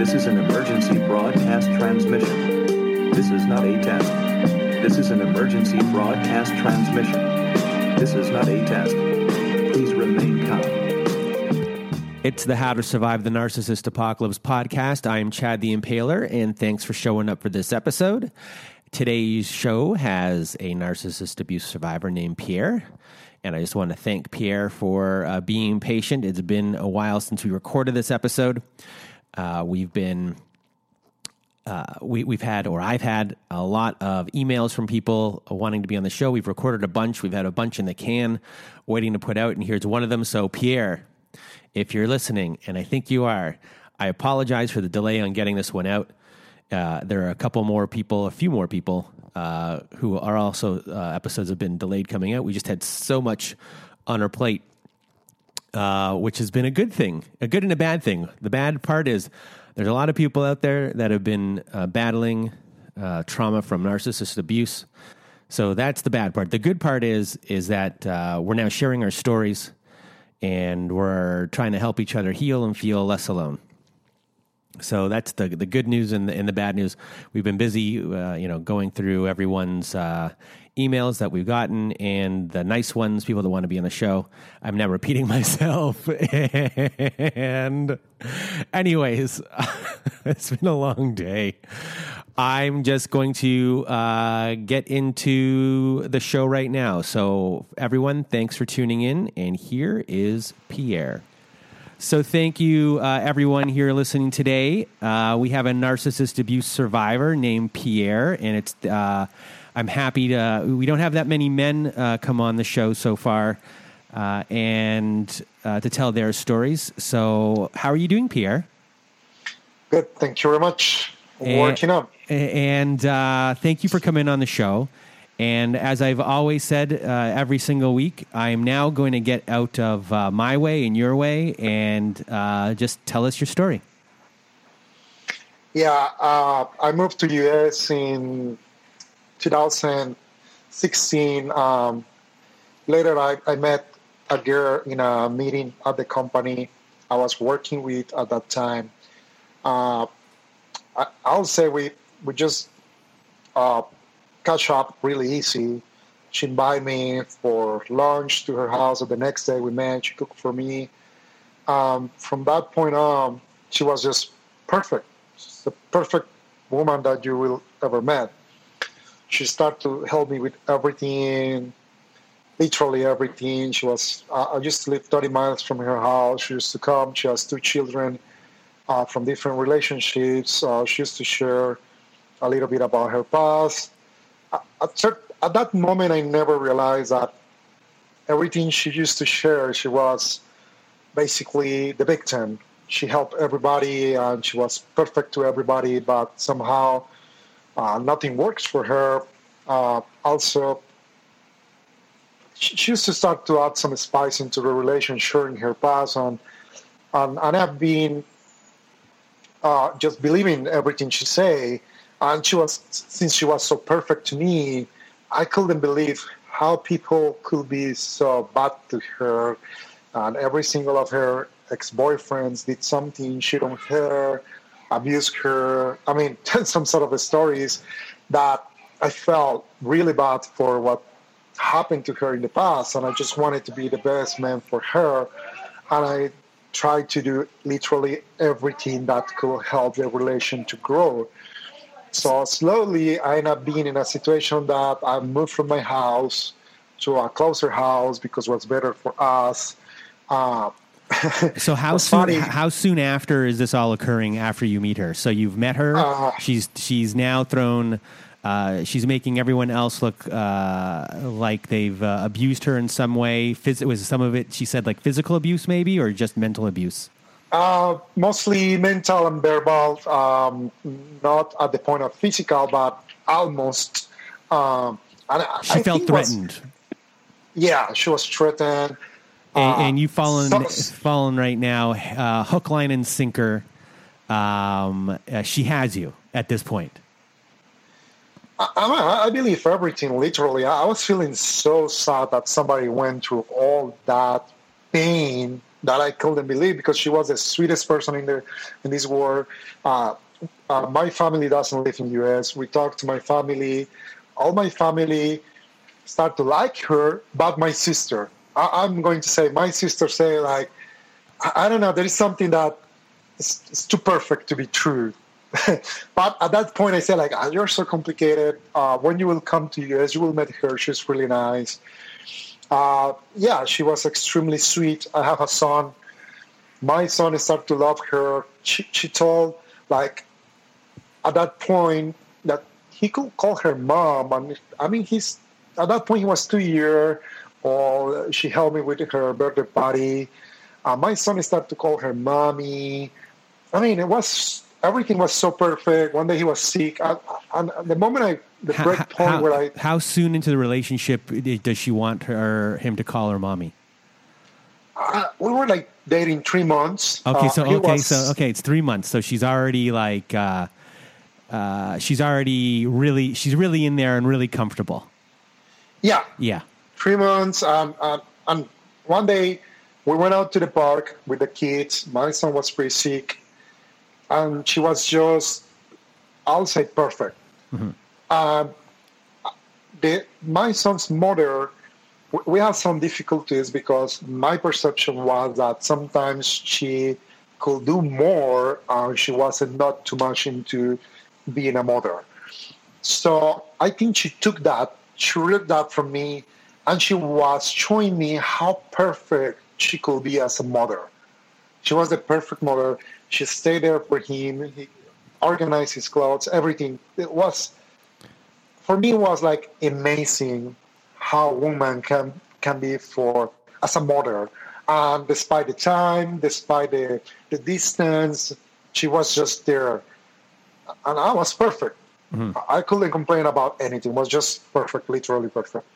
This is an emergency broadcast transmission. This is not a test. This is an emergency broadcast transmission. This is not a test. Please remain calm. It's the How to Survive the Narcissist Apocalypse podcast. I'm Chad the Impaler, and thanks for showing up for this episode. Today's show has a narcissist abuse survivor named Pierre. And I just want to thank Pierre for uh, being patient. It's been a while since we recorded this episode. Uh, we've been uh, we, we've had, or I've had, a lot of emails from people wanting to be on the show. We've recorded a bunch. We've had a bunch in the can waiting to put out, and here's one of them. So, Pierre, if you're listening, and I think you are, I apologize for the delay on getting this one out. Uh, there are a couple more people, a few more people uh, who are also uh, episodes have been delayed coming out. We just had so much on our plate, uh, which has been a good thing, a good and a bad thing. The bad part is there's a lot of people out there that have been uh, battling uh, trauma from narcissist abuse. So that's the bad part. The good part is is that uh, we're now sharing our stories, and we're trying to help each other heal and feel less alone. So that's the the good news and the, and the bad news. We've been busy, uh, you know, going through everyone's emails that we've gotten and the nice ones, people that want to be on the show. I'm now repeating myself. and, anyways, it's been a long day. I'm just going to uh, get into the show right now. So, everyone, thanks for tuning in. And here is Pierre. So, thank you, uh, everyone here listening today. Uh, we have a narcissist abuse survivor named Pierre, and it's. Uh, I'm happy to. We don't have that many men uh, come on the show so far, uh, and uh, to tell their stories. So, how are you doing, Pierre? Good. Thank you very much. Working up. And thank you for coming on the show. And as I've always said uh, every single week, I'm now going to get out of uh, my way and your way and uh, just tell us your story. Yeah, uh, I moved to US in 2016. Um, later, I, I met a girl in a meeting at the company I was working with at that time. Uh, I, I'll say we we just uh, catch up really easy. She invited me for lunch to her house. And the next day we met. She cooked for me. Um, from that point on, she was just perfect. The perfect woman that you will ever met. She started to help me with everything, literally everything. She was. Uh, I used to live 30 miles from her house. She used to come. She has two children uh, from different relationships. Uh, she used to share a little bit about her past at, at that moment, I never realized that everything she used to share, she was basically the victim. She helped everybody and she was perfect to everybody, but somehow uh, nothing works for her. Uh, also, she, she, used to start to add some spice into the relation, sharing her past, and and, and I've been uh, just believing everything she say. And she was since she was so perfect to me i couldn't believe how people could be so bad to her. And every single of her ex-boyfriends did something shit on her abused her i mean some sort of stories that i felt really bad for what happened to her in the past and i just wanted to be the best man for her and i tried to do literally everything that could help the relation to grow so slowly, I end up being in a situation that I moved from my house to a closer house because what's better for us. Uh, so how soon? Funny. How soon after is this all occurring? After you meet her, so you've met her. Uh, she's she's now thrown. Uh, she's making everyone else look uh, like they've uh, abused her in some way. Phys- was some of it? She said like physical abuse, maybe, or just mental abuse. Uh, mostly mental and verbal, um, not at the point of physical, but almost. Um, and she I felt threatened. Was, yeah, she was threatened. And, uh, and you've fallen, fallen right now, uh, hook, line, and sinker. Um, uh, she has you at this point. I, I, I believe everything. Literally, I was feeling so sad that somebody went through all that pain that I couldn't believe because she was the sweetest person in the in this world. Uh, uh, my family doesn't live in U.S. We talked to my family. All my family start to like her, but my sister. I, am going to say my sister say like, I, I don't know. There is something that is, is too perfect to be true. but at that point, I said like, oh, you're so complicated. Uh, when you will come to US, you will meet her. She's really nice. Uh, yeah, she was extremely sweet. I have a son. My son started to love her. She, she told like at that point that he could call her mom. And I mean, he's at that point he was two year old. She helped me with her birthday party. Uh, my son started to call her mommy. I mean, it was everything was so perfect. One day he was sick. And the moment I the break point how, where I how soon into the relationship does she want her him to call her mommy? Uh, we were like dating three months. Okay, so uh, okay, was, so okay, it's three months. So she's already like uh, uh, she's already really she's really in there and really comfortable. Yeah, yeah. Three months. Um, um, and one day we went out to the park with the kids. My son was pretty sick and she was just, I'll say, perfect. Mm-hmm. Um, the, my son's mother, we had some difficulties because my perception was that sometimes she could do more. and she wasn't not too much into being a mother. So I think she took that, she read that from me, and she was showing me how perfect she could be as a mother. She was the perfect mother. She stayed there for him. He organized his clothes, everything. It was, for me, it was like amazing how a woman can can be for as a mother. And despite the time, despite the, the distance, she was just there. And I was perfect. Mm-hmm. I couldn't complain about anything. It was just perfect, literally perfect.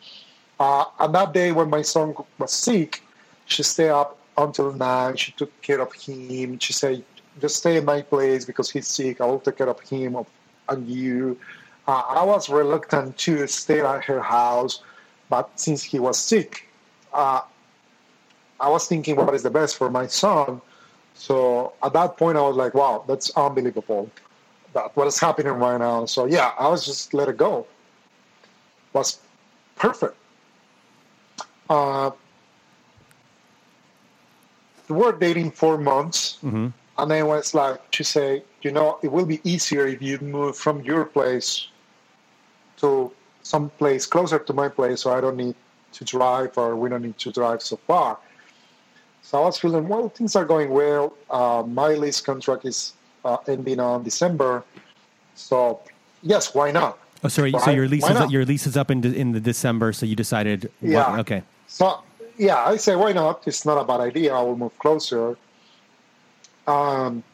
Uh, and that day when my son was sick, she stayed up until nine. She took care of him. She said, just stay in my place because he's sick. I will take care of him and you. Uh, I was reluctant to stay at her house, but since he was sick, uh, I was thinking what is the best for my son. So at that point, I was like, wow, that's unbelievable. That what is happening right now. So yeah, I was just let it go. It was perfect. Uh, we were dating four months. Mm-hmm and then was like to say, you know, it will be easier if you move from your place to some place closer to my place, so I don't need to drive or we don't need to drive so far. So I was feeling, well, things are going well. Uh, my lease contract is uh, ending on December, so yes, why not? Oh, sorry. Right? So your lease is your lease is up in de- in the December. So you decided, yeah, what, okay. So yeah, I say why not? It's not a bad idea. I will move closer. Um,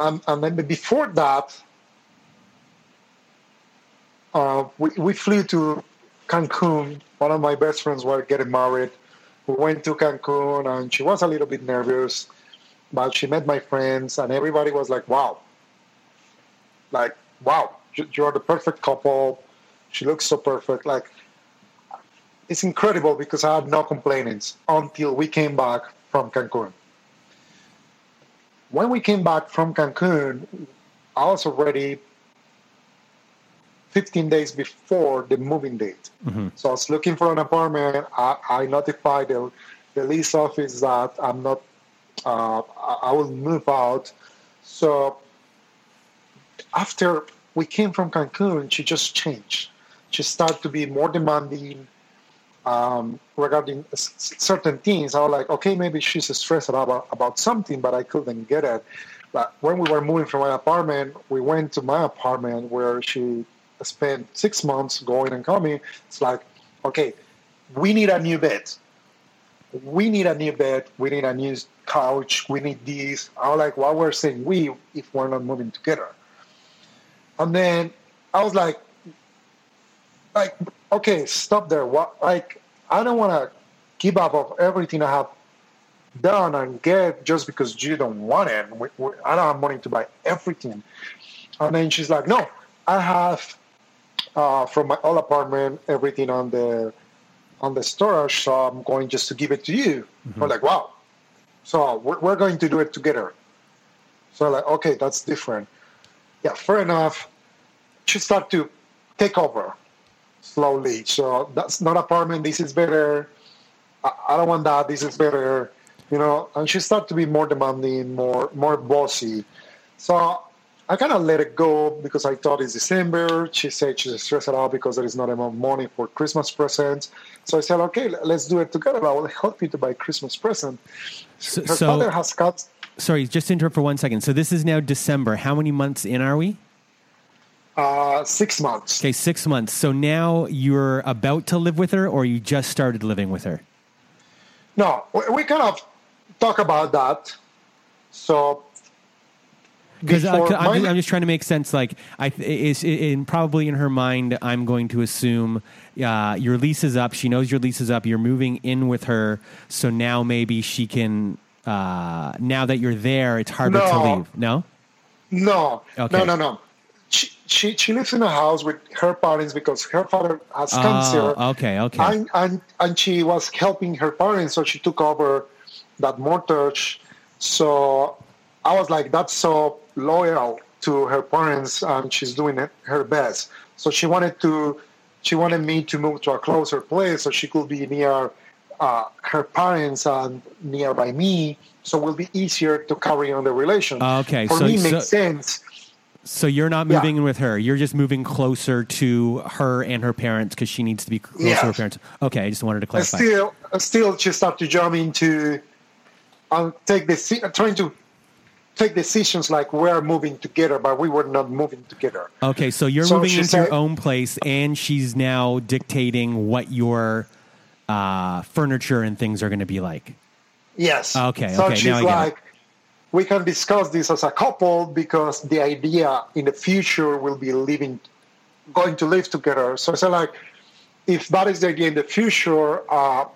and, and then before that, uh, we, we flew to Cancun. One of my best friends were getting married. We went to Cancun, and she was a little bit nervous, but she met my friends, and everybody was like, "Wow, like wow, you are the perfect couple. She looks so perfect." Like it's incredible because I had no complaints until we came back from Cancun when we came back from Cancun, I was already 15 days before the moving date. Mm-hmm. So I was looking for an apartment. I, I notified the, the lease office that I'm not, uh, I will move out. So after we came from Cancun, she just changed. She started to be more demanding, um, regarding certain things. I was like, okay, maybe she's stressed about, about something, but I couldn't get it. But when we were moving from my apartment, we went to my apartment where she spent six months going and coming. It's like, okay, we need a new bed. We need a new bed. We need a new couch. We need this. I was like, why we're saying we if we're not moving together? And then I was like, like okay, stop there. What like I don't want to give up of everything I have done and get just because you don't want it. We, we, I don't have money to buy everything. And then she's like, no, I have uh, from my old apartment everything on the on the storage, so I'm going just to give it to you. Mm-hmm. I'm like, wow, So we're, we're going to do it together. So like, okay, that's different. Yeah, fair enough. She start to take over slowly. So that's not apartment. This is better. I, don't want that. This is better. You know, and she start to be more demanding, more more bossy. So I kind of let it go because I thought it's December. She said she's stressed out because there is not enough money for Christmas presents. So I said, okay, let's do it together. I will help you to buy Christmas present. So, Her so- father has got sorry, just interrupt for one second. So this is now December. How many months in are we? Uh, six months. Okay, six months. So now you're about to live with her, or you just started living with her? No, we, kind of talk about that. So Because before I'm, just- I'm just trying to make sense. Like, I is in probably in her mind, I'm going to assume uh, your lease is up. She knows your lease is up. You're moving in with her, so now maybe she can. Uh, now that you're there, it's harder to leave. No. No, Okay. no, no, no. She, she she lives in a house with her parents because her father has Oh, cancer. okay, okay. And, and and she was helping her parents, so she took over that mortgage. So I was like, that's so loyal to her parents, and she's doing it- her best. So she wanted to, she wanted me to move to a closer place so she could be near uh, her parents and nearby me. So it will be easier to carry on the relation. Okay, for so- me, it so- makes sense. So you're not Yeah. moving in with her. You're just moving closer to her and her parents because she needs to be closer to her parents. Okay, I just wanted to clarify. still, uh, still, she started to jump into and take the trying to take decisions like we're moving together, but we were not moving together. Okay, so you're So moving into said- your own place, and she's now dictating what your uh, furniture and things are going to be like. Yes. Okay, So okay, she's now I get it. We can discuss this as a couple because the idea in the future will be living, going to live together. So I said, like, if that is the idea in the future, uh,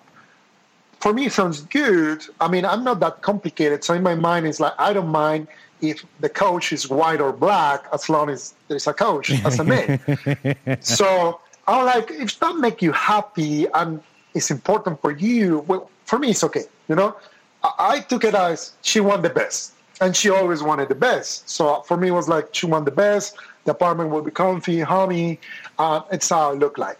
for me it sounds good. I mean, I'm not that complicated. So in my mind, it's like I don't mind if the coach is white or black as long as there's a coach as a man. so I'm like, if that make you happy and it's important for you, well, for me it's okay. You know, I, took it as she won the best, and she always wanted the best. So for me, it was like she won the best. The apartment will be comfy, homey. Uh, it's how it looked like.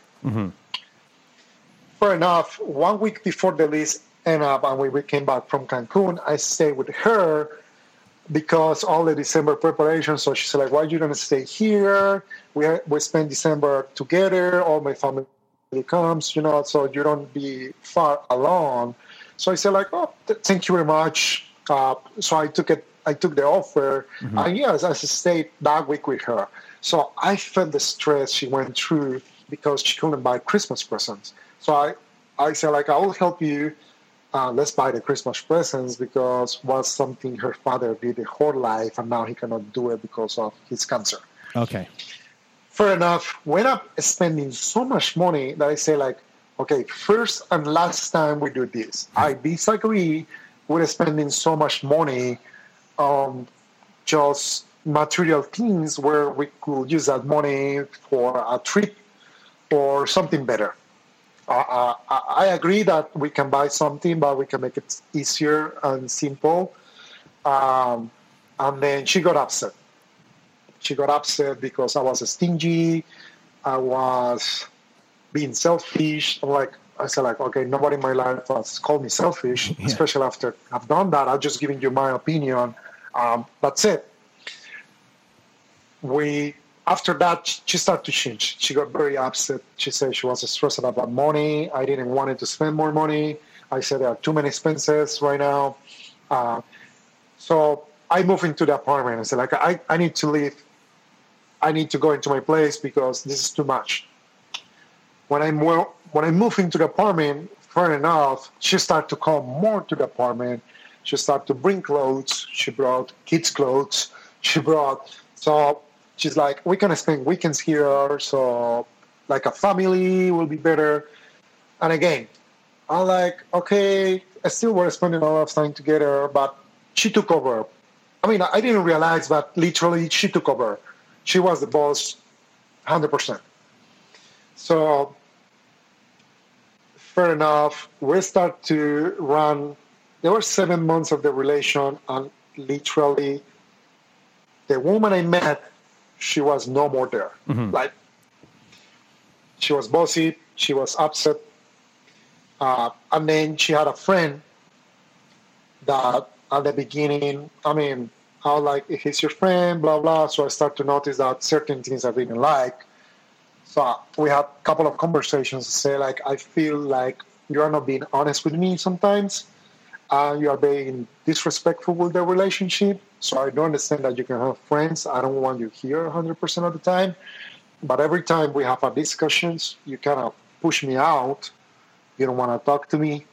Fair enough. One week before the lease ended up, and we came back from Cancun, I stayed with her because all the December preparation. So she said, like, why you gonna stay here? We we spend December together. All my family comes, you know, so you don't be far alone. So I said, like, oh, th- thank you very much. Uh, so I took it. I took the offer, and yes, I stayed that week with her. So I felt the stress she went through because she couldn't buy Christmas presents. So I, I said, like, I will help you uh, let's buy the Christmas presents because was something her father did the whole life, and now he cannot do it because of his cancer. Okay. Fair enough. When I'm spending so much money that I say like, okay, first and last time we do this, I disagree with spending so much money on just material things where we could use that money for a trip or something better. Uh, I I agree that we can buy something, but we can make it easier and simple. Um, and then she got upset. She got upset because I was stingy. I was being selfish. I'm like, I said, like, okay, nobody in my life has called me selfish, Yeah. especially after I've done that. I'm just giving you my opinion. Um, that's it. We after that, she started to change. She got very upset. She said she was stressed about money. I didn't want to spend more money. I said there are too many expenses right now. Uh, so I moved into the apartment. I said, like, I, I need to leave. I need to go into my place because this is too much. When I mo- when I moved into the apartment, fair enough, she started to come more to the apartment. She started to bring clothes. She brought kids' clothes. She brought so she's like, we can spend weekends here. So like a family will be better. And again, I'm like, okay, I still we're spending a lot of time together, but she took over. I mean, I didn't realize, but literally she took over. She was the boss, hundred percent. So fair enough. We start to run there were seven months of the relation, and literally, the woman I met, she was no more there. Like, she was bossy, she was upset, uh, and then she had a friend that at the beginning, I mean, I was like, if he's your friend, blah blah. So I start to notice that certain things I didn't like. So we had a couple of conversations. Say like, I feel like you are not being honest with me sometimes. Uh, you are being disrespectful with the relationship. So I don't understand that you can have friends. I don't want you here 100% of the time. But every time we have our discussions, you kind of push me out. You don't want to talk to me.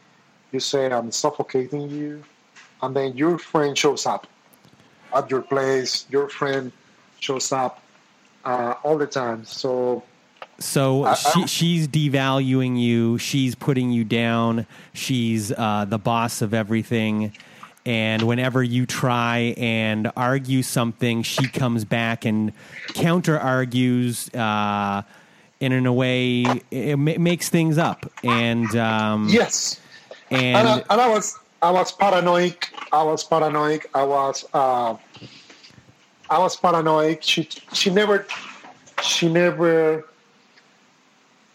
You say I'm suffocating you. And then your friend shows up at your place. Your friend shows up uh, all the time. So So I- she, she's devaluing you. She's putting you down. She's uh, the boss of everything. And whenever you try and argue something, she comes back and counter argues. Uh, and in a way, it ma- makes things up. And um, yes, and and I, and I was I was paranoid. I was paranoid. I was uh, I was paranoid. She she never she never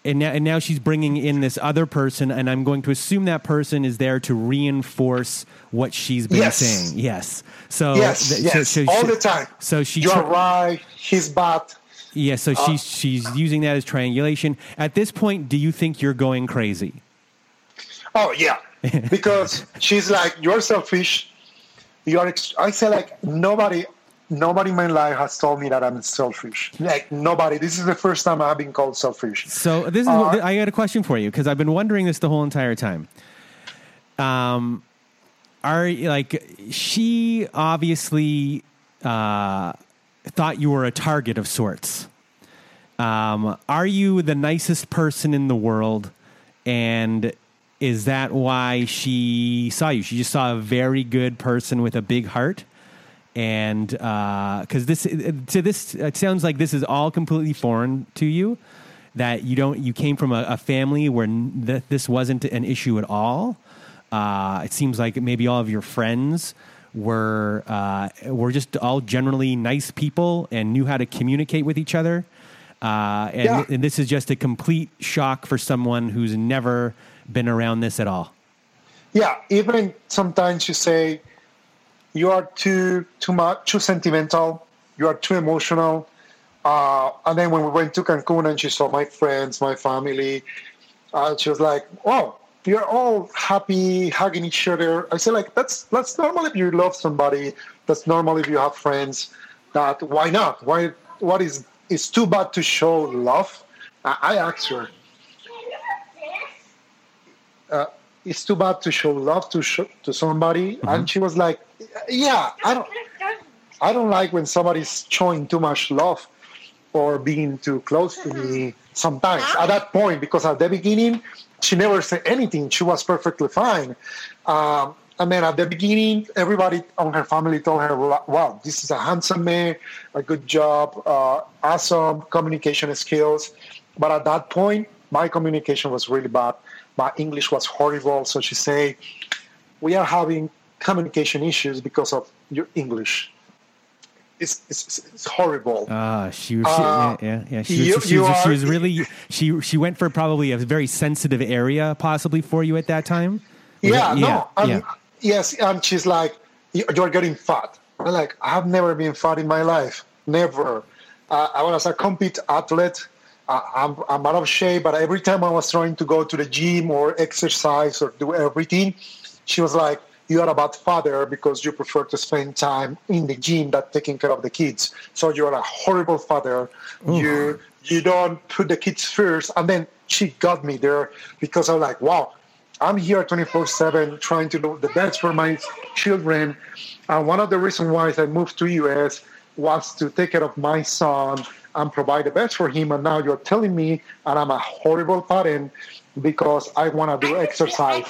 and now, and now she's bringing in this other person, and I'm going to assume that person is there to reinforce what she's been Yes. saying. Yes. So yes th- so- yes so all she- the time. So she, you are right. He's bad. yeah. So Uh, she's she's using that as triangulation. At this point, do you think you're going crazy? Oh yeah, because she's like you're selfish. You are. I say like nobody. Nobody in my life has told me that I'm selfish. Like nobody. This is the first time I've been called selfish. So this is Uh, I got a question for you because I've been wondering this the whole entire time. Um, are like she obviously uh, thought you were a target of sorts. Um, are you the nicest person in the world? And is that why she saw you? She just saw a very good person with a big heart. And because this to this, it sounds like this is all completely foreign to you. That you don't, you came from a, a family where n- th- this wasn't an issue at all. Uh, it seems like maybe all of your friends were uh, were just all generally nice people and knew how to communicate with each other. Uh, and, Yeah. and this is just a complete shock for someone who's never been around this at all. Yeah, even sometimes you say you are too too much too sentimental. You are too emotional. Uh, and then when we went to Cancun and she saw my friends, my family, uh, she was like, "Oh, you're all happy, hugging each other." I said, "Like that's that's normal if you love somebody. That's normal if you have friends. That why not? Why? What is? It's too bad to show love." I, I asked her, uh, it's too bad to show love to show, to somebody and she was like yeah i don't i don't like when somebody's showing too much love or being too close to me sometimes. At that point because at the beginning she never said anything. She was perfectly fine. Um, and then at the beginning everybody on her family told her wow this is a handsome man a good job uh, awesome communication skills. But at that point my communication was really bad. My english was horrible. So she said we are having communication issues because of your english it's, it's, it's horrible Ah, she was, Uh, yeah, yeah, yeah. She, you- was, she, you was, she was really she she went for probably a very sensitive area, possibly for you at that time. Yeah, it- no, um, yeah. yes, and she's like, "You- "You're getting fat." I'm like, "I have never been fat in my life, never." Uh, I was a compete athlete. Uh, I'm, I'm out of shape, but every time I was trying to go to the gym or exercise or do everything, she was like, "You are a bad father because you prefer to spend time in the gym than taking care of the kids. So you're a horrible father. You you don't put the kids first. And then she got me there because I'm like, "Wow." I'm here 24 7 trying to do the best for my children. And one of the reasons why I moved to US was to take care of my son and provide the best for him. And now you're telling me, and I'm a horrible parent because I want to do exercise.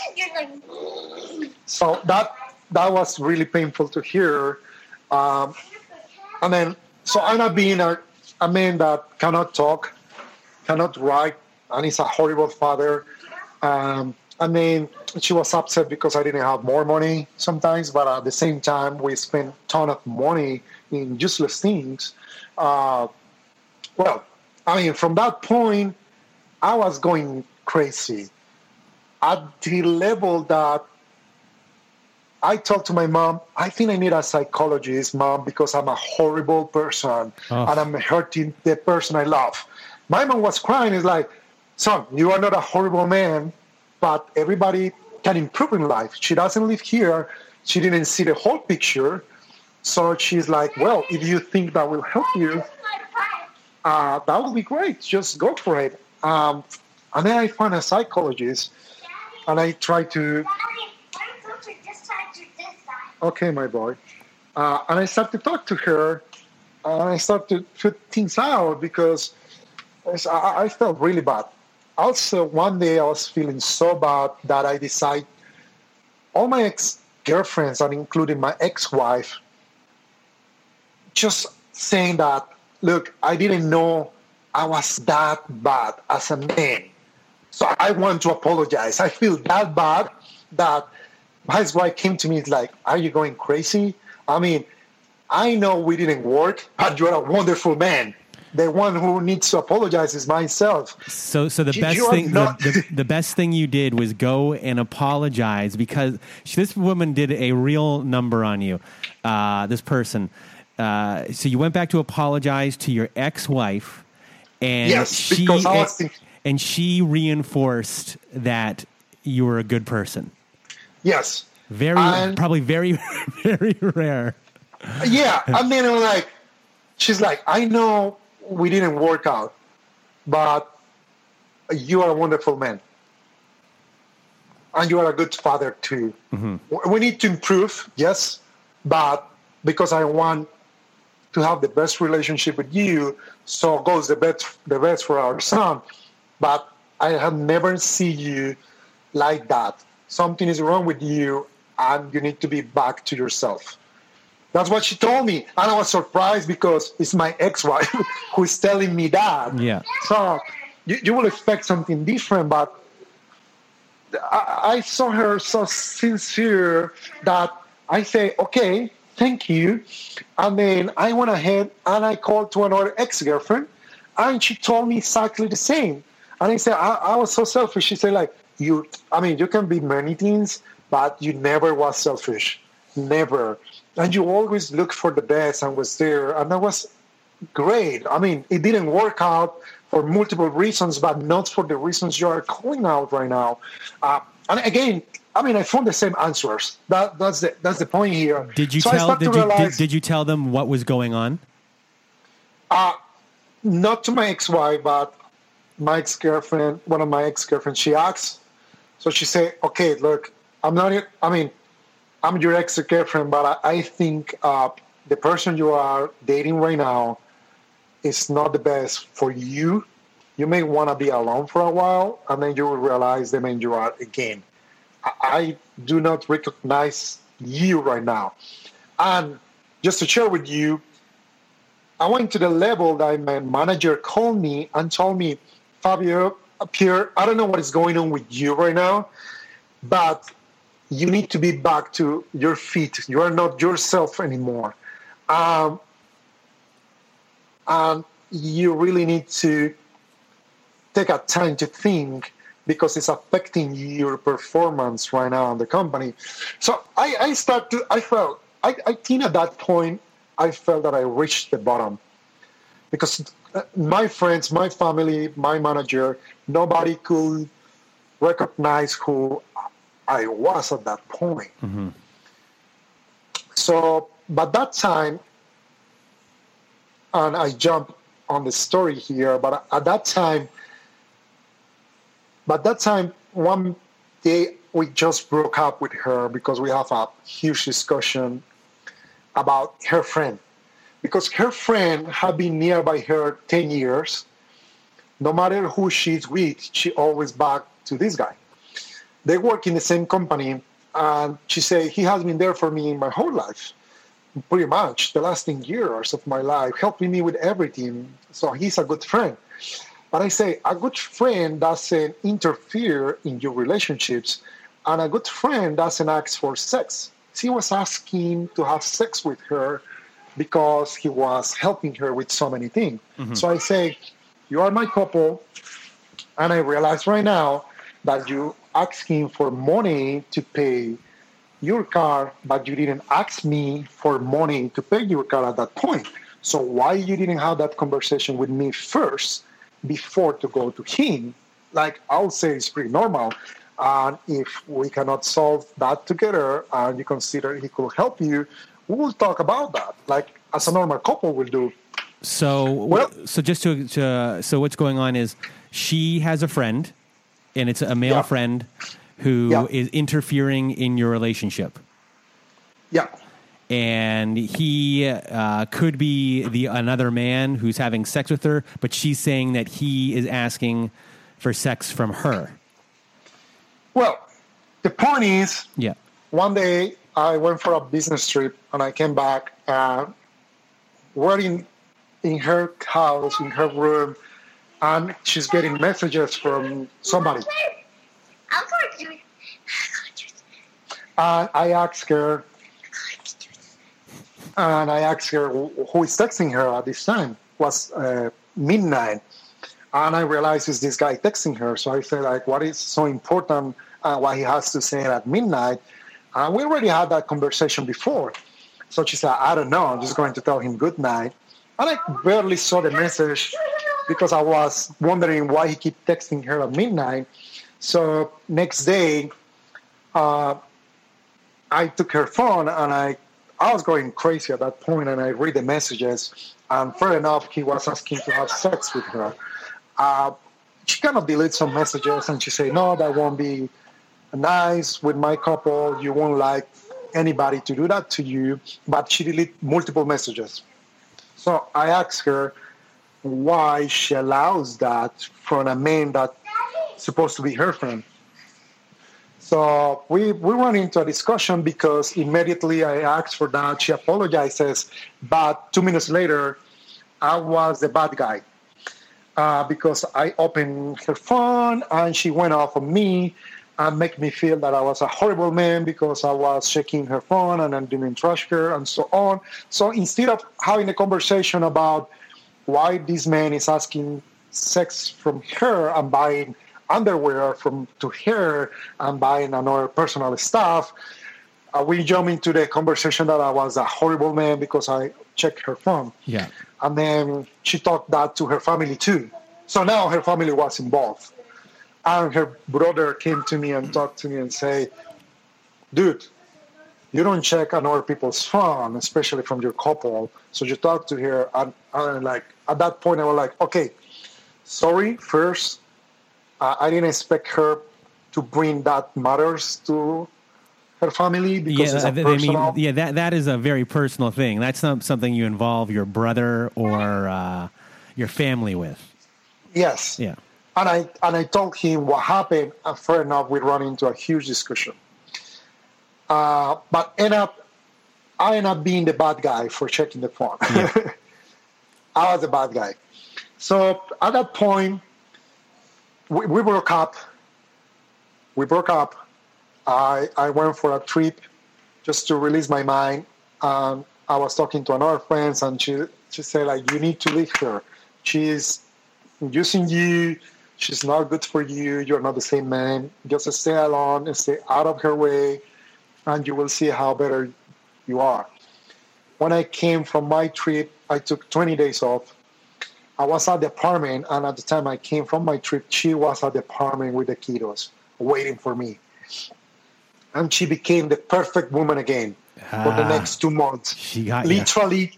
So that that was really painful to hear. Um, and then, so I'm not being a, a man that cannot talk, cannot write, and is a horrible father. Um, I mean, she was upset because I didn't have more money sometimes, but at the same time, we spent ton of money in useless things. Uh, well, I mean, from that point, I was going crazy at the level that I talked to my mom. I think I need a psychologist, mom, because I'm a horrible person Oh. and I'm hurting the person I love. My mom was crying. It's like, son, you are not a horrible man, but everybody can improve in life. She doesn't live here. She didn't see the whole picture. So she's like, well, if you think that will help you, uh, that would be great. Just go for it. Um, and then I found a psychologist, and I tried to okay, my boy. Uh, and I started to talk to her, and I started to put things out because I, I felt really bad. Also, one day I was feeling so bad that I decided all my ex girlfriends, and including my ex wife, just saying that, look, I didn't know I was that bad as a man. So I want to apologize. I feel that bad that my wife came to me like, "Are you going crazy?" I mean, I know we didn't work, but you're a wonderful man. The one who needs to apologize is myself. So, so the You- best you thing, the, not- the, the best thing you did was go and apologize because she, this woman did a real number on you. Uh, this person. Uh, so you went back to apologize to your ex-wife, and Yes, she because I was thinking- and she reinforced that you were a good person. Yes. Very, And- probably very, very rare. Yeah. And then I'm like, she's like, I know we didn't work out, but you are a wonderful man. And you are a good father too. Mm-hmm. We need to improve, yes, but because I want to have the best relationship with you, so goes the best the best for our son. But I have never seen you like that. Something is wrong with you, and you need to be back to yourself. That's what she told me, and I was surprised because it's my ex-wife who is telling me that. Yeah. So you, you will expect something different, but I, I saw her so sincere that I say, okay, thank you. And then I went ahead and I called to another ex-girlfriend, and she told me exactly the same. And I said, I, I was so selfish. She said, like, you, I mean, you can be many things, but you never was selfish. Never. And you always look for the best and was there. And that was great. I mean, it didn't work out for multiple reasons, but not for the reasons you are calling out right now. Uh, and again, I mean, I found the same answers. That, that's the that's the point here. Did you So tell? Did you, realize- did you tell them what was going on? not to my ex-wife, but my ex-girlfriend, one of my ex-girlfriends, she asked. So she said, okay, look, I'm not, I mean, I'm your ex-girlfriend, but I, I think uh, the person you are dating right now is not the best for you. You may want to be alone for a while, and then you will realize the man you are again. I, I do not recognize you right now. And just to share with you, I went to the level that my manager called me and told me, Fabio, Pierre, I don't know what is going on with you right now, but you need to be back to your feet. You are not yourself anymore. Um, and you really need to take a time to think because it's affecting your performance right now in the company. So I, I start to, I felt, I, I think at that point, I felt that I reached the bottom because uh, my friends, my family, my manager, nobody could recognize who I was at that point. Mm-hmm. So, but that time, and I jump on the story here, but at that time, but that time, one day we just broke up with her because we have a huge discussion about her friend. Because her friend had been nearby her 10 years. No matter who she's with, she always back to this guy. They work in the same company, and she said, He has been there for me my whole life, pretty much the last 10 years of my life, helping me with everything. So he's a good friend. But I say a good friend doesn't interfere in your relationships, and a good friend doesn't ask for sex. He was asking to have sex with her because he was helping her with so many things. Mm-hmm. So I say, You are my couple, and I realize right now that you asking for money to pay your car, but you didn't ask me for money to pay your car at that point. So why you didn't have that conversation with me first before to go to him? Like I'll say it's pretty normal. And if we cannot solve that together and you consider he could help you, we will talk about that. Like as a normal couple will do. So, Well- so just to, to so what's going on is she has a friend, and it's a male Yeah. friend who is Yeah. interfering in your relationship, Yeah. and he uh, could be the another man who's having sex with her, but she's saying that he is asking for sex from her. Well, the point is Yeah. one day I went for a business trip and I came back we're in in her house, in her room, and she's getting messages from somebody. I'm going to do it. And I asked her, and I asked her who is texting her at this time. It was uh, midnight, and I realized it's this guy texting her. So I said, like, what is so important? Uh, what he has to say at midnight? And we already had that conversation before. So she said, I don't know. I'm just going to tell him good night. And I barely saw the message because I was wondering why he kept texting her at midnight. So next day, uh, I took her phone and I I was going crazy at that point and I read the messages and fair enough he was asking to have sex with her. Uh, she kind of deleted some messages and she said, No, that won't be nice with my couple. You won't like anybody to do that to you. But she deleted multiple messages. So I asked her why she allows that from a man that's supposed to be her friend. So we, we run into a discussion because immediately I asked for that. She apologizes, but two minutes later, I was the bad guy uh, because I opened her phone and she went off on me and make me feel that I was a horrible man because I was checking her phone and I didn't trust her and so on. So instead of having a conversation about why this man is asking sex from her and buying underwear from to her and buying another personal stuff, uh, we jump into the conversation that I was a horrible man because I checked her phone. Yeah. And then she talked that to her family too. So now her family was involved. And her brother came to me and talked to me and say, dude, you don't check on other people's phone, especially from your couple. So you talk to her and, and like at that point I was like, okay, sorry, first, uh, I didn't expect her to bring that matters to her family because Yeah, it's a I mean, yeah, that that is a very personal thing. That's not something you involve your brother or uh, your family with. yes. Yeah. And I and I told him what happened, and fair enough, we run into a huge discussion. Uh, but end up, I end up being the bad guy for checking the phone. I was the bad guy. So at that point, we, we broke up. We broke up. I I went for a trip just to release my mind. Um, I was talking to another friend, and she she said like, "You need to leave her. She's using you. She's not good for you. You're not the same man. Just stay alone and stay out of her way, and you will see how better you are. When I came from my trip, I took 20 days off. I was at the apartment, and at the time I came from my trip, she was at the apartment with the kiddos waiting for me. And she became the perfect woman again for the Ah. next two months She got you. literally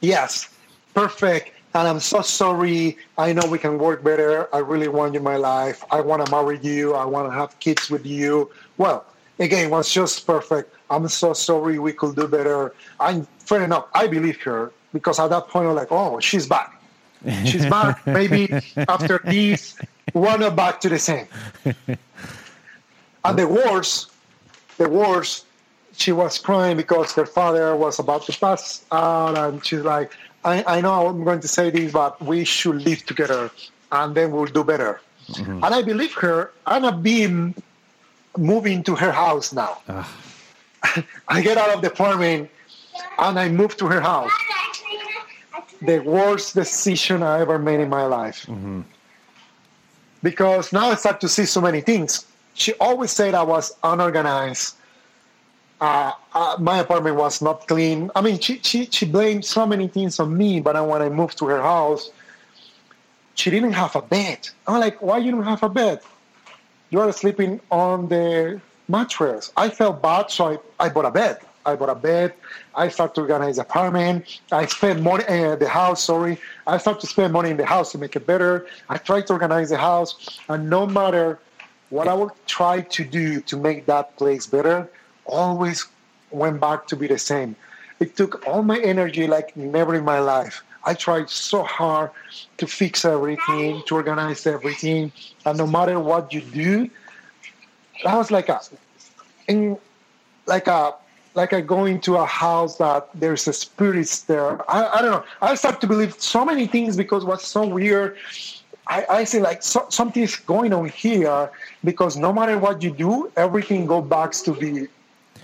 yes perfect and i'm so sorry. I know we can work better. I really want you in my life. I want to marry you. I want to have kids with you. Well again it was just perfect. I'm so sorry we could do better. I'm fair enough i believe her because at that point i'm like oh she's back. She's back. Maybe after this we're not back to the same. And the worst the worst she was crying because her father was about to pass out and she's like I, I know i'm going to say this but we should live together and then we'll do better. Mm-hmm. And I believe her, and I've been moving to her house now. Ah. I get out of the apartment and I move to her house. The worst decision I ever made in my life. Mm-hmm. Because now I start to see so many things. She always said I was unorganized. Uh, uh, my apartment was not clean. I mean, she, she, she blamed so many things on me, but when I moved to her house, she didn't have a bed. I'm like, why you don't have a bed? You are sleeping on the mattress. I felt bad, so I, I bought a bed. I bought a bed. I started to organize the apartment. I spent money, uh, the house, sorry. I started to spend money in the house to make it better. I tried to organize the house. And no matter what I would try to do to make that place better, always went back to be the same. It took all my energy like never in my life. I tried so hard to fix everything, to organize everything, and no matter what you do, that was like a, in, like a, like a going to a house that there's a spirits there. I, I don't know. I start to believe so many things because what's so weird. I, I say like so, something's going on here because no matter what you do, everything go back to be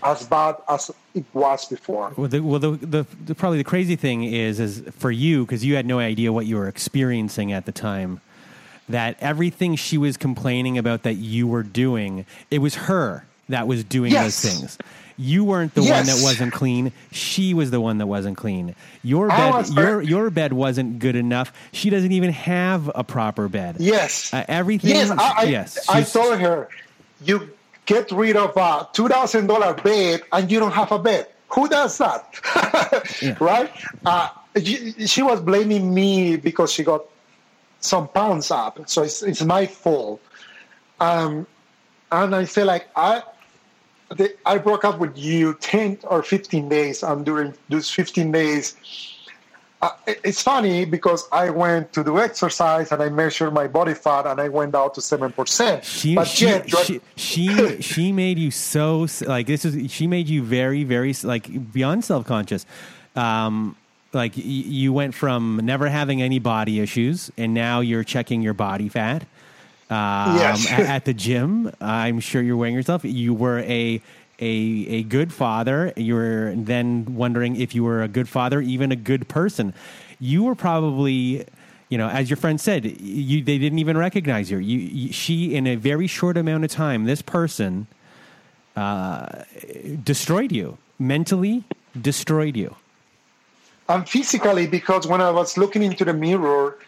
as bad as it was before. Well, the, well, the, the, the probably the crazy thing is, is for you because you had no idea what you were experiencing at the time. That everything she was complaining about that you were doing, it was her that was doing Yes. those things. You weren't the one that wasn't clean. She was the one that wasn't clean. Your bed, your your bed wasn't good enough. She doesn't even have a proper bed. Yes. Uh, everything. Yes, I, I, yes. I told her, you get rid of a two thousand dollar bed and you don't have a bed. Who does that? Right? Uh, she, she was blaming me because she got some pounds up, so it's, it's my fault. Um, and I feel like I. The, I broke up with you 10 or 15 days, and during those 15 days, it's funny because I went to do exercise and I measured my body fat and I went down to seven percent. She But she, yet, she she she made you so like this is she made you very very like beyond self conscious. Um, like you went from never having any body issues and now you're checking your body fat. Um, Yes. at, at the gym, I'm sure you're weighing yourself. You were a a a good father. You were then wondering if you were a good father, even a good person. You were probably, you know, as your friend said, you they didn't even recognize you. You, she in a very short amount of time, this person uh, destroyed you mentally, destroyed you. and physically because when I was looking into the mirror,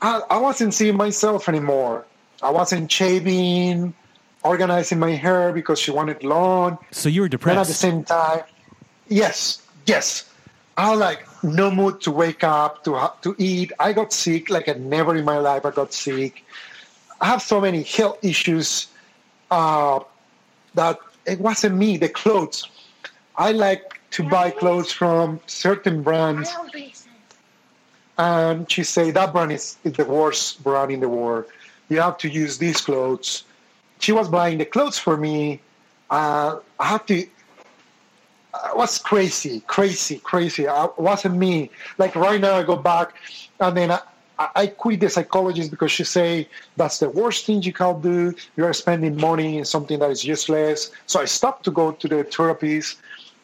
I, I wasn't seeing myself anymore. I wasn't shaving, organizing my hair because she wanted long. So you were depressed. Then at the same time, yes, yes, I was like no mood to wake up to ha- to eat. I got sick like I never in my life. I got sick. I have so many health issues uh, that it wasn't me. The clothes. I like to buy clothes from certain brands, and she said that brand is, is the worst brand in the world. You have to use these clothes. She was buying the clothes for me. Uh, I had to. I was crazy, crazy, crazy. I it wasn't me. Like right now, I go back, and then I, I I quit the psychologist because she say that's the worst thing you can do. You are spending money in something that is useless. So I stopped to go to the therapist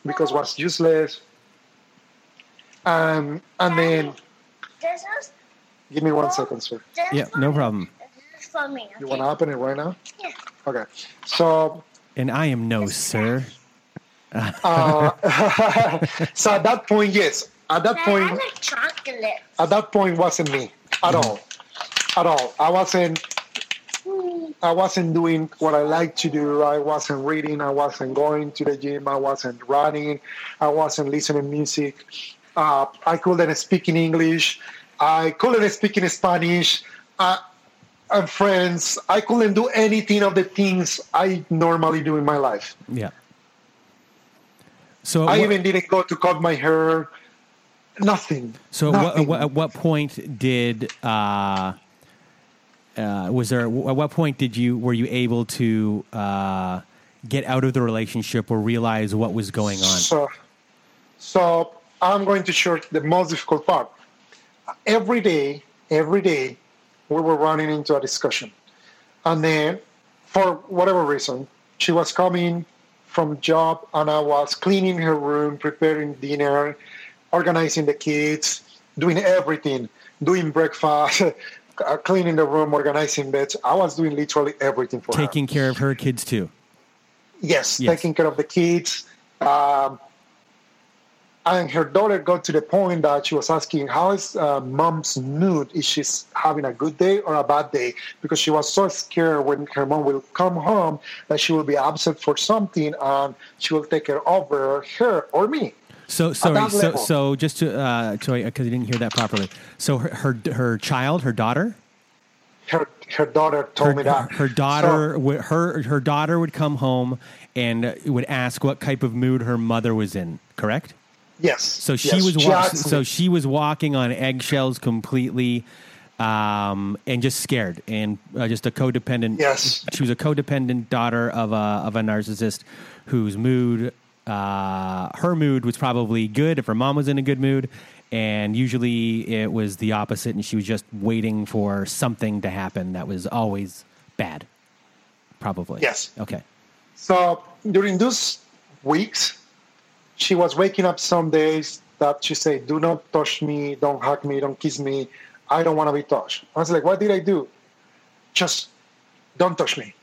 because it was useless. Um, and then give me one second, sir. Yeah, no problem. This for me. You want to open it right now? Yeah. Okay. So And I am no sir. uh, so at that point, yes. At that I point, like chocolate. at that point wasn't me at all at all i wasn't i wasn't doing what i like to do i wasn't reading i wasn't going to the gym i wasn't running i wasn't listening to music uh, i couldn't speak in english i couldn't speak in spanish uh, and friends i couldn't do anything of the things i normally do in my life Yeah. So i what- even didn't go to cut my hair nothing So what, Nothing. what, at what point did uh, uh, was there? At what point did you were you able to uh, get out of the relationship or realize what was going on? So, so I'm going to share the most difficult part. Every day every day we were running into a discussion. And then, for whatever reason, she was coming from job and I was cleaning her room, preparing dinner, organizing the kids, doing everything, doing breakfast, uh, cleaning the room, organizing beds. I was doing literally everything for her. Taking care of her kids too. Yes, Yes. taking care of the kids. Um, and her daughter got to the point that she was asking, "How is uh, mom's mood? Is she having a good day or a bad day?" Because she was so scared when her mom will come home that she will be upset for something and she will take care of her, her or me. So sorry. So level. so just to uh, to because I didn't hear that properly. So her her, her child, her daughter, Her her daughter told her, me that her daughter, would her her daughter would come home and would ask what type of mood her mother was in. Correct. Yes. So she yes, was wa- so she was walking on eggshells completely, um, and just scared and uh, just a codependent. Yes. she was a codependent daughter of a of a narcissist whose mood, uh, her mood was probably good if her mom was in a good mood, and usually it was the opposite, and she was just waiting for something to happen that was always bad. Probably. Yes. Okay. So during those weeks, she was waking up some days that she said, "Do not touch me, don't hug me, don't kiss me. I don't want to be touched." I was like, "What did I do?" Just don't touch me.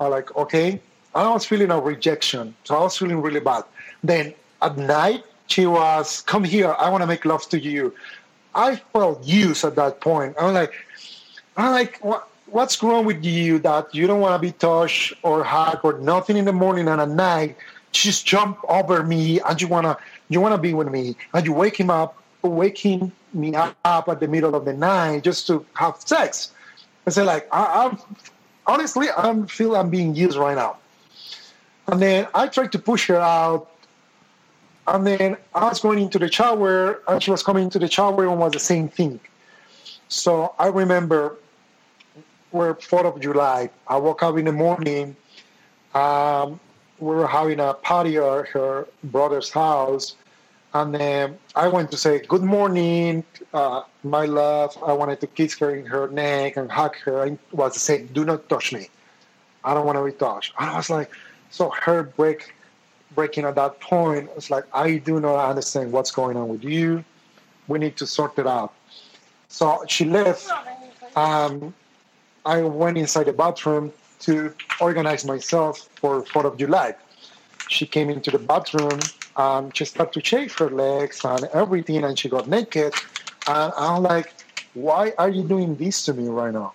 I'm like, okay. I was feeling a rejection, so I was feeling really bad. Then at night, she was, "Come here, I want to make love to you." I felt used at that point. I'm like, I'm like, what, what's wrong with you that you don't want to be touched or hugged or nothing in the morning and at night? Just jump over me and you wanna you wanna be with me and you wake him up, waking me up at the middle of the night just to have sex. I say like, I, I'm honestly, I feel I'm being used right now. And then I tried to push her out. And then I was going into the shower, and she was coming into the shower and was the same thing. So I remember we're 4th of July. I woke up in the morning. Um, we were having a party at her brother's house. And then I went to say, Good morning, uh, my love. I wanted to kiss her in her neck and hug her. I was saying, Do not touch me. I don't want to be touched. And I was like, So her break, breaking at that point, it's like, I do not understand what's going on with you. We need to sort it out. So she left um, I went inside the bathroom to organize myself for 4th of July. She came into the bathroom, and she started to shave her legs and everything, and she got naked. And I'm like, why are you doing this to me right now?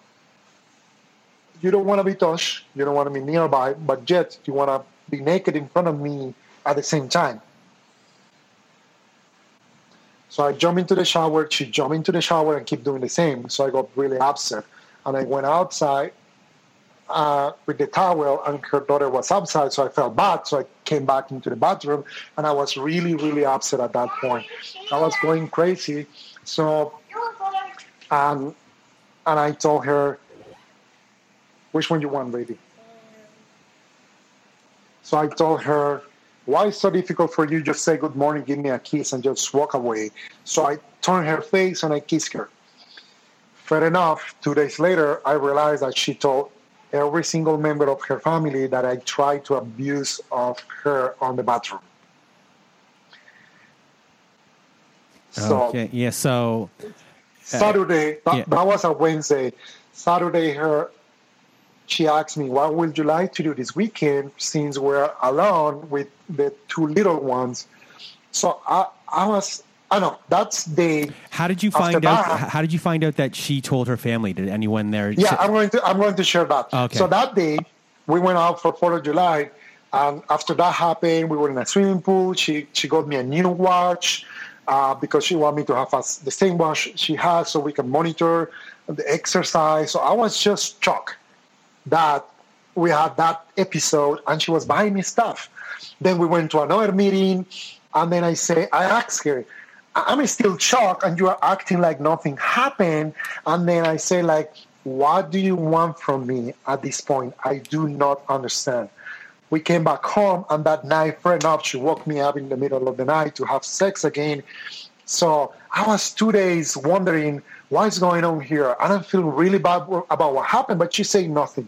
You don't want to be touched, you don't want to be nearby, but yet you want to be naked in front of me at the same time. So I jump into the shower, she jumped into the shower and keep doing the same. So I got really upset. And I went outside uh, with the towel, and her daughter was outside, so I felt bad. So I came back into the bathroom, and I was really, really upset at that point. I was going crazy. So, um, and I told her, which one you want, baby? So I told her, why is so difficult for you? Just say good morning, give me a kiss, and just walk away. So I turned her face and I kissed her. Fair enough, two days later, I realized that she told every single member of her family that I tried to abuse of her on the bathroom. So okay. Yeah. So uh, Saturday, that, yeah. that was a Wednesday. Saturday, her she asked me, "What would you like to do this weekend?" Since we're alone with the two little ones, so I, I was, I know that's the how did you find out? that- How did you find out that she told her family? Did anyone there? Yeah, say- I'm going to I'm going to share that. Okay. So that day we went out for Fourth of July, and after that happened, we were in a swimming pool. She she got me a new watch uh, because she wanted me to have us the same watch she has, so we can monitor the exercise. So I was just shocked that we had that episode, and she was buying me stuff. Then we went to another meeting, and then I say I asked her. I- I'm still shocked, and you are acting like nothing happened. And then I say, like, what do you want from me at this point? I do not understand. We came back home, and that night, fair enough, she woke me up in the middle of the night to have sex again. So I was two days wondering What's going on here? And I'm feeling really bad about what happened, but she said nothing.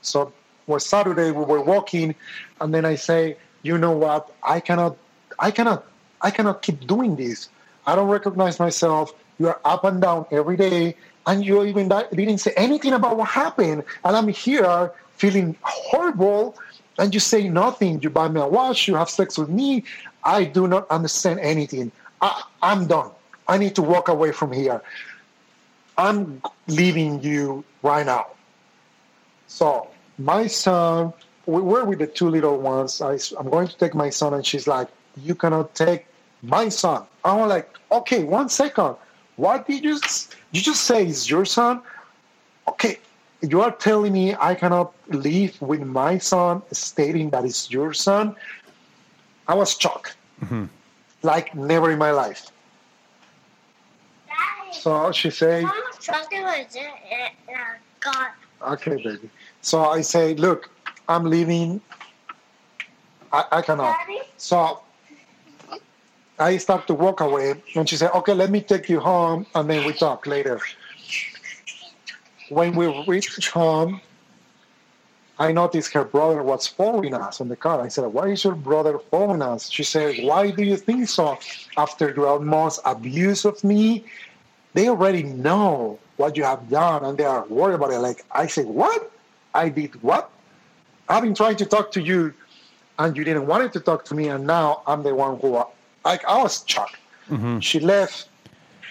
So was Saturday, we were walking, and then I say, you know what? I cannot, I cannot, I cannot keep doing this. I don't recognize myself. You are up and down every day, and you even didn't say anything about what happened. And I'm here feeling horrible, and you say nothing. You buy me a watch, you have sex with me. I do not understand anything. I, I'm done. I need to walk away from here. I'm leaving you right now. So my son, we were with the two little ones. I, I'm going to take my son, and she's like, "You cannot take my son." I'm like, "Okay, one second. What did you you just say is your son? Okay, you are telling me I cannot live with my son, stating that it's your son." I was shocked, mm-hmm. like never in my life. So she said, Okay, baby. So I say, look, I'm leaving. I, I cannot. So I start to walk away, and she said, okay, let me take you home, and then we talk later. When we reached home, I noticed her brother was following us in the car. I said, Why is your brother following us? She said, Why do you think so? After almost abuse of me, they already know what you have done and they are worried about it. Like I said, what? I did what? I've been trying to talk to you and you didn't want to talk to me and now I'm the one who like I was shocked. Mm-hmm. She left.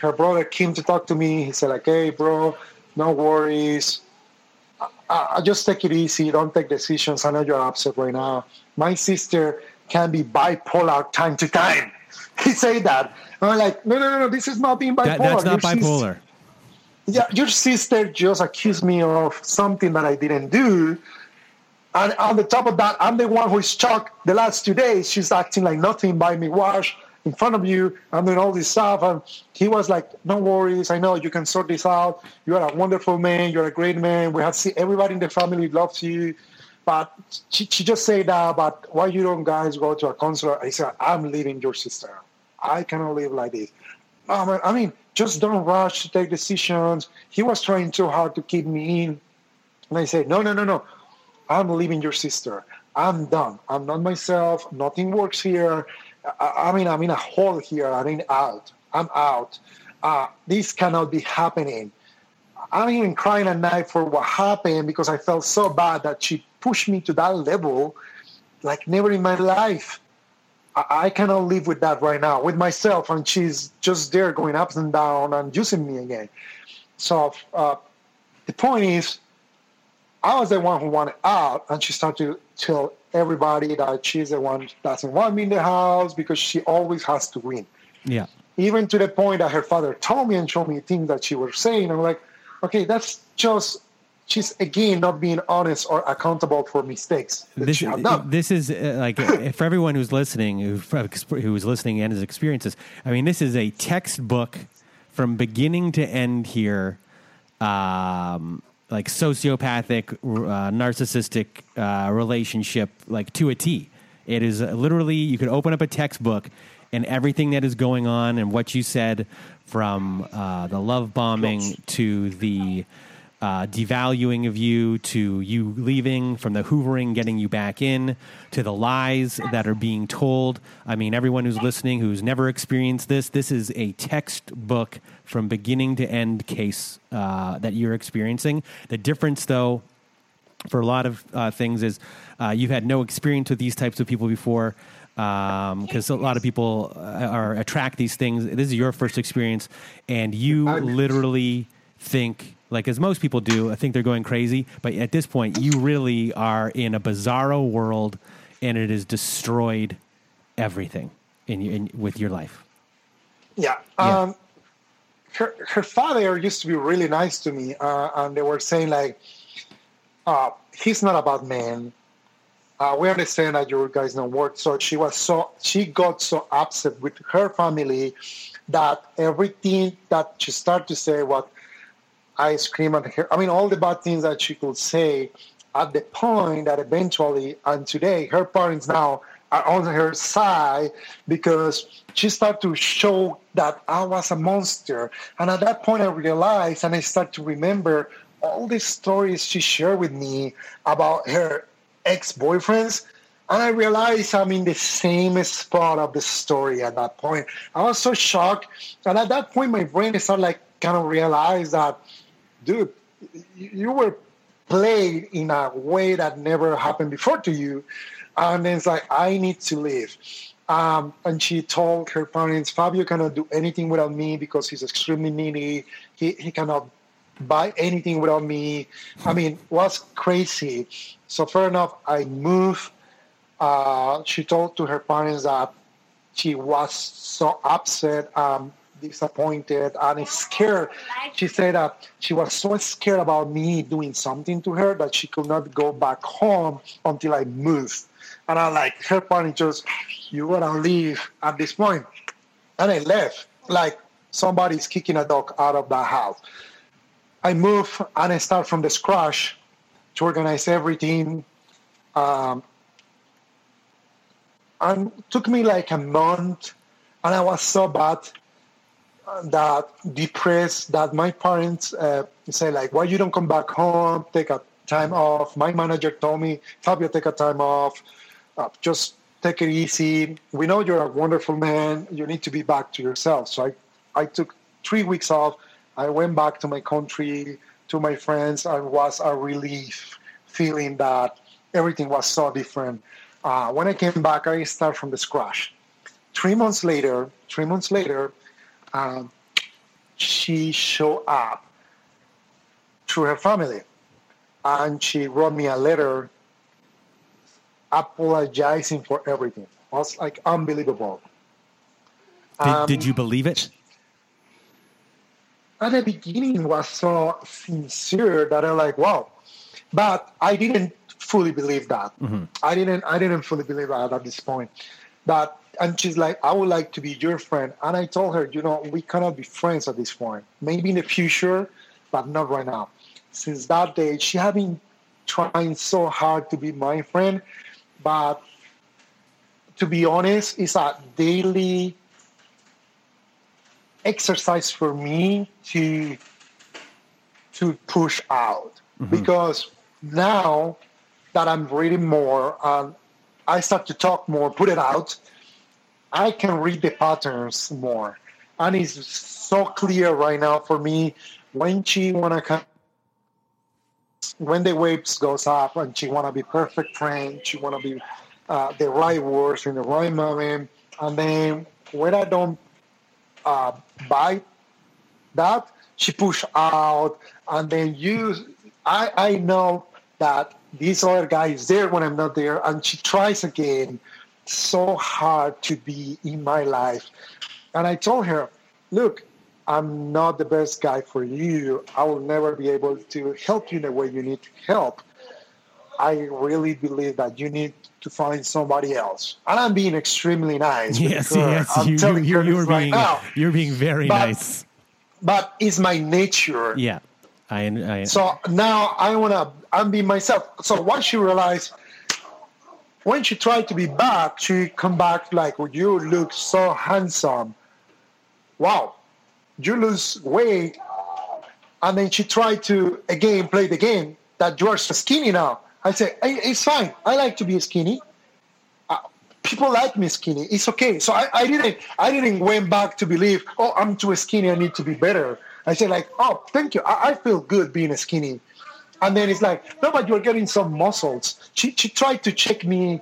Her brother came to talk to me. He said, like, hey bro, no worries. I, I just take it easy. Don't take decisions. I know you're upset right now. My sister can be bipolar time to time. He said that. I'm like, no, no, no, no. This is not being bipolar. That, that's not your bipolar. Sister, yeah, your sister just accused me of something that I didn't do. And on the top of that, I'm the one who's shocked the last two days. She's acting like nothing by me wash in front of you. I'm doing all this stuff. And he was like, No worries. I know you can sort this out. You are a wonderful man. You're a great man. We have seen everybody in the family loves you. But she, she just said that, but why you don't guys go to a counselor? I said, I'm leaving your sister. I cannot live like this. Um, I mean, just don't rush to take decisions. He was trying too hard to keep me in. And I said, no, no, no, no. I'm leaving your sister. I'm done. I'm not myself. Nothing works here. I, I mean, I'm in a hole here. I mean, out. I'm out. Uh, this cannot be happening. I'm even crying at night for what happened because I felt so bad that she pushed me to that level like never in my life. I cannot live with that right now with myself, and she's just there going up and down and using me again. So uh, the point is, I was the one who wanted out, and she started to tell everybody that she's the one that doesn't want me in the house because she always has to win. Yeah. Even to the point that her father told me and showed me things that she was saying. I'm like, okay, that's just she's again not being honest or accountable for mistakes this, this is uh, like uh, for everyone who's listening who, who's listening and his experiences i mean this is a textbook from beginning to end here um, like sociopathic uh, narcissistic uh, relationship like to a t. It is uh, literally you could open up a textbook and everything that is going on and what you said from uh, the love bombing to the uh, devaluing of you to you leaving from the hoovering getting you back in to the lies that are being told. I mean everyone who's listening who's never experienced this this is a textbook from beginning to end case uh, that you're experiencing. The difference though for a lot of uh, things is uh, you've had no experience with these types of people before because um, a lot of people uh, are attract these things. This is your first experience and you literally think like as most people do. I think they're going crazy, but at this point, you really are in a bizarro world, and it has destroyed everything in, in with your life. Yeah. yeah. Um, her, her father used to be really nice to me, uh, and they were saying like, uh, "He's not about men." Uh, we understand that you guys don't work. So she was so she got so upset with her family that everything that she started to say was I scream at her. I mean, all the bad things that she could say at the point that eventually, and today, her parents now are on her side because she started to show that I was a monster. And at that point, I realized and I start to remember all the stories she shared with me about her ex-boyfriends. And I realized I'm in the same spot of the story at that point. I was so shocked. And at that point, my brain started like kind of realize that, dude, you were played in a way that never happened before to you. And then it's like, I need to leave. Um, and she told her parents, Fabio cannot do anything without me because he's extremely needy. He, he cannot buy anything without me. I mean, was crazy. So fair enough, I moved. Uh, she told to her parents that she was so upset, um, disappointed, and scared. She said that she was so scared about me doing something to her that she could not go back home until I moved. And I like her parents just, you gotta leave at this point. And I left like somebody's kicking a dog out of the house. I move and I start from the scratch to organize everything. Um, and took me like a month, and I was so bad that depressed that my parents uh, say like, "Why you don't come back home? Take a time off." My manager told me, "Fabio, take a time off. Uh, just take it easy. We know you're a wonderful man. You need to be back to yourself." So I, I took three weeks off. I went back to my country, to my friends, and was a relief, feeling that everything was so different. Uh, when I came back, I started from the scratch. Three months later, three months later, um, she showed up to her family, and she wrote me a letter apologizing for everything. It was like unbelievable. Did, Um, did you believe it? at the beginning was so sincere that I'm like, wow. But I didn't fully believe that. I didn't I didn't fully believe that at this point. But and she's like, I would like to be your friend. And I told her, you know, we cannot be friends at this point. Maybe in the future, but not right now. Since that day, she had been trying so hard to be my friend, but to be honest, it's a daily exercise for me to to push out mm-hmm. because now that I'm reading more and I start to talk more, put it out, I can read the patterns more, and it's so clear right now for me. When she wanna come. When the waves goes up and she wanna be perfect friend, she wanna be uh, the right words in the right moment, and then when I don't uh, buy that she push out. And then you I, I know that this other guy is there when i'm not there and she tries again so hard to be in my life and i told her look i'm not the best guy for you i will never be able to help you in the way you need help i really believe that you need to find somebody else and i'm being extremely nice Yes, her. yes. I'm You, telling you, you this were right being now you're being very But- nice. but it's my nature. Yeah, I, I So now I wanna I'm being myself. So once she realized when she tried to be back, she come back like you look so handsome. Wow. You lose weight. And then she tried to again play the game that you are so skinny now. I say, it's fine. I like to be skinny. Uh, people like me skinny. It's okay. So I, I didn't I didn't went back to believe, oh, I'm too skinny. I need to be better. I said like, oh, thank you. I, I feel good being a skinny. And then it's like, no, but you're getting some muscles. She she tried to check me,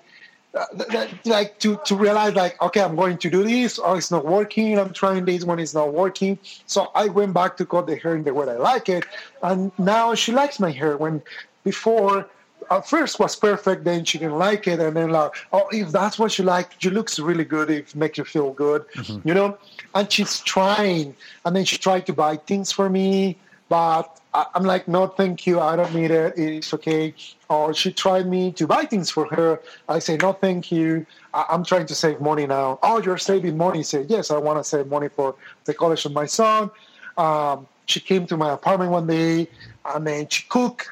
uh, th- th- like to to realize like, okay, I'm going to do this. Oh, it's not working. I'm trying this one. It's not working. So I went back to cut the hair in the way I like it, and now she likes my hair. When before at first was perfect, then she didn't like it, and then like, oh, if that's what you like, you looks really good. It makes you feel good, you know. And she's trying, and then she tried to buy things for me, but I- I'm like, no, thank you, I don't need it. It's okay. Or she tried me to buy things for her. I say, no, thank you. I- I'm trying to save money now. Oh, you're saving money. Say, yes, I want to save money for the college of my son. Um, she came to my apartment one day, and then she cooked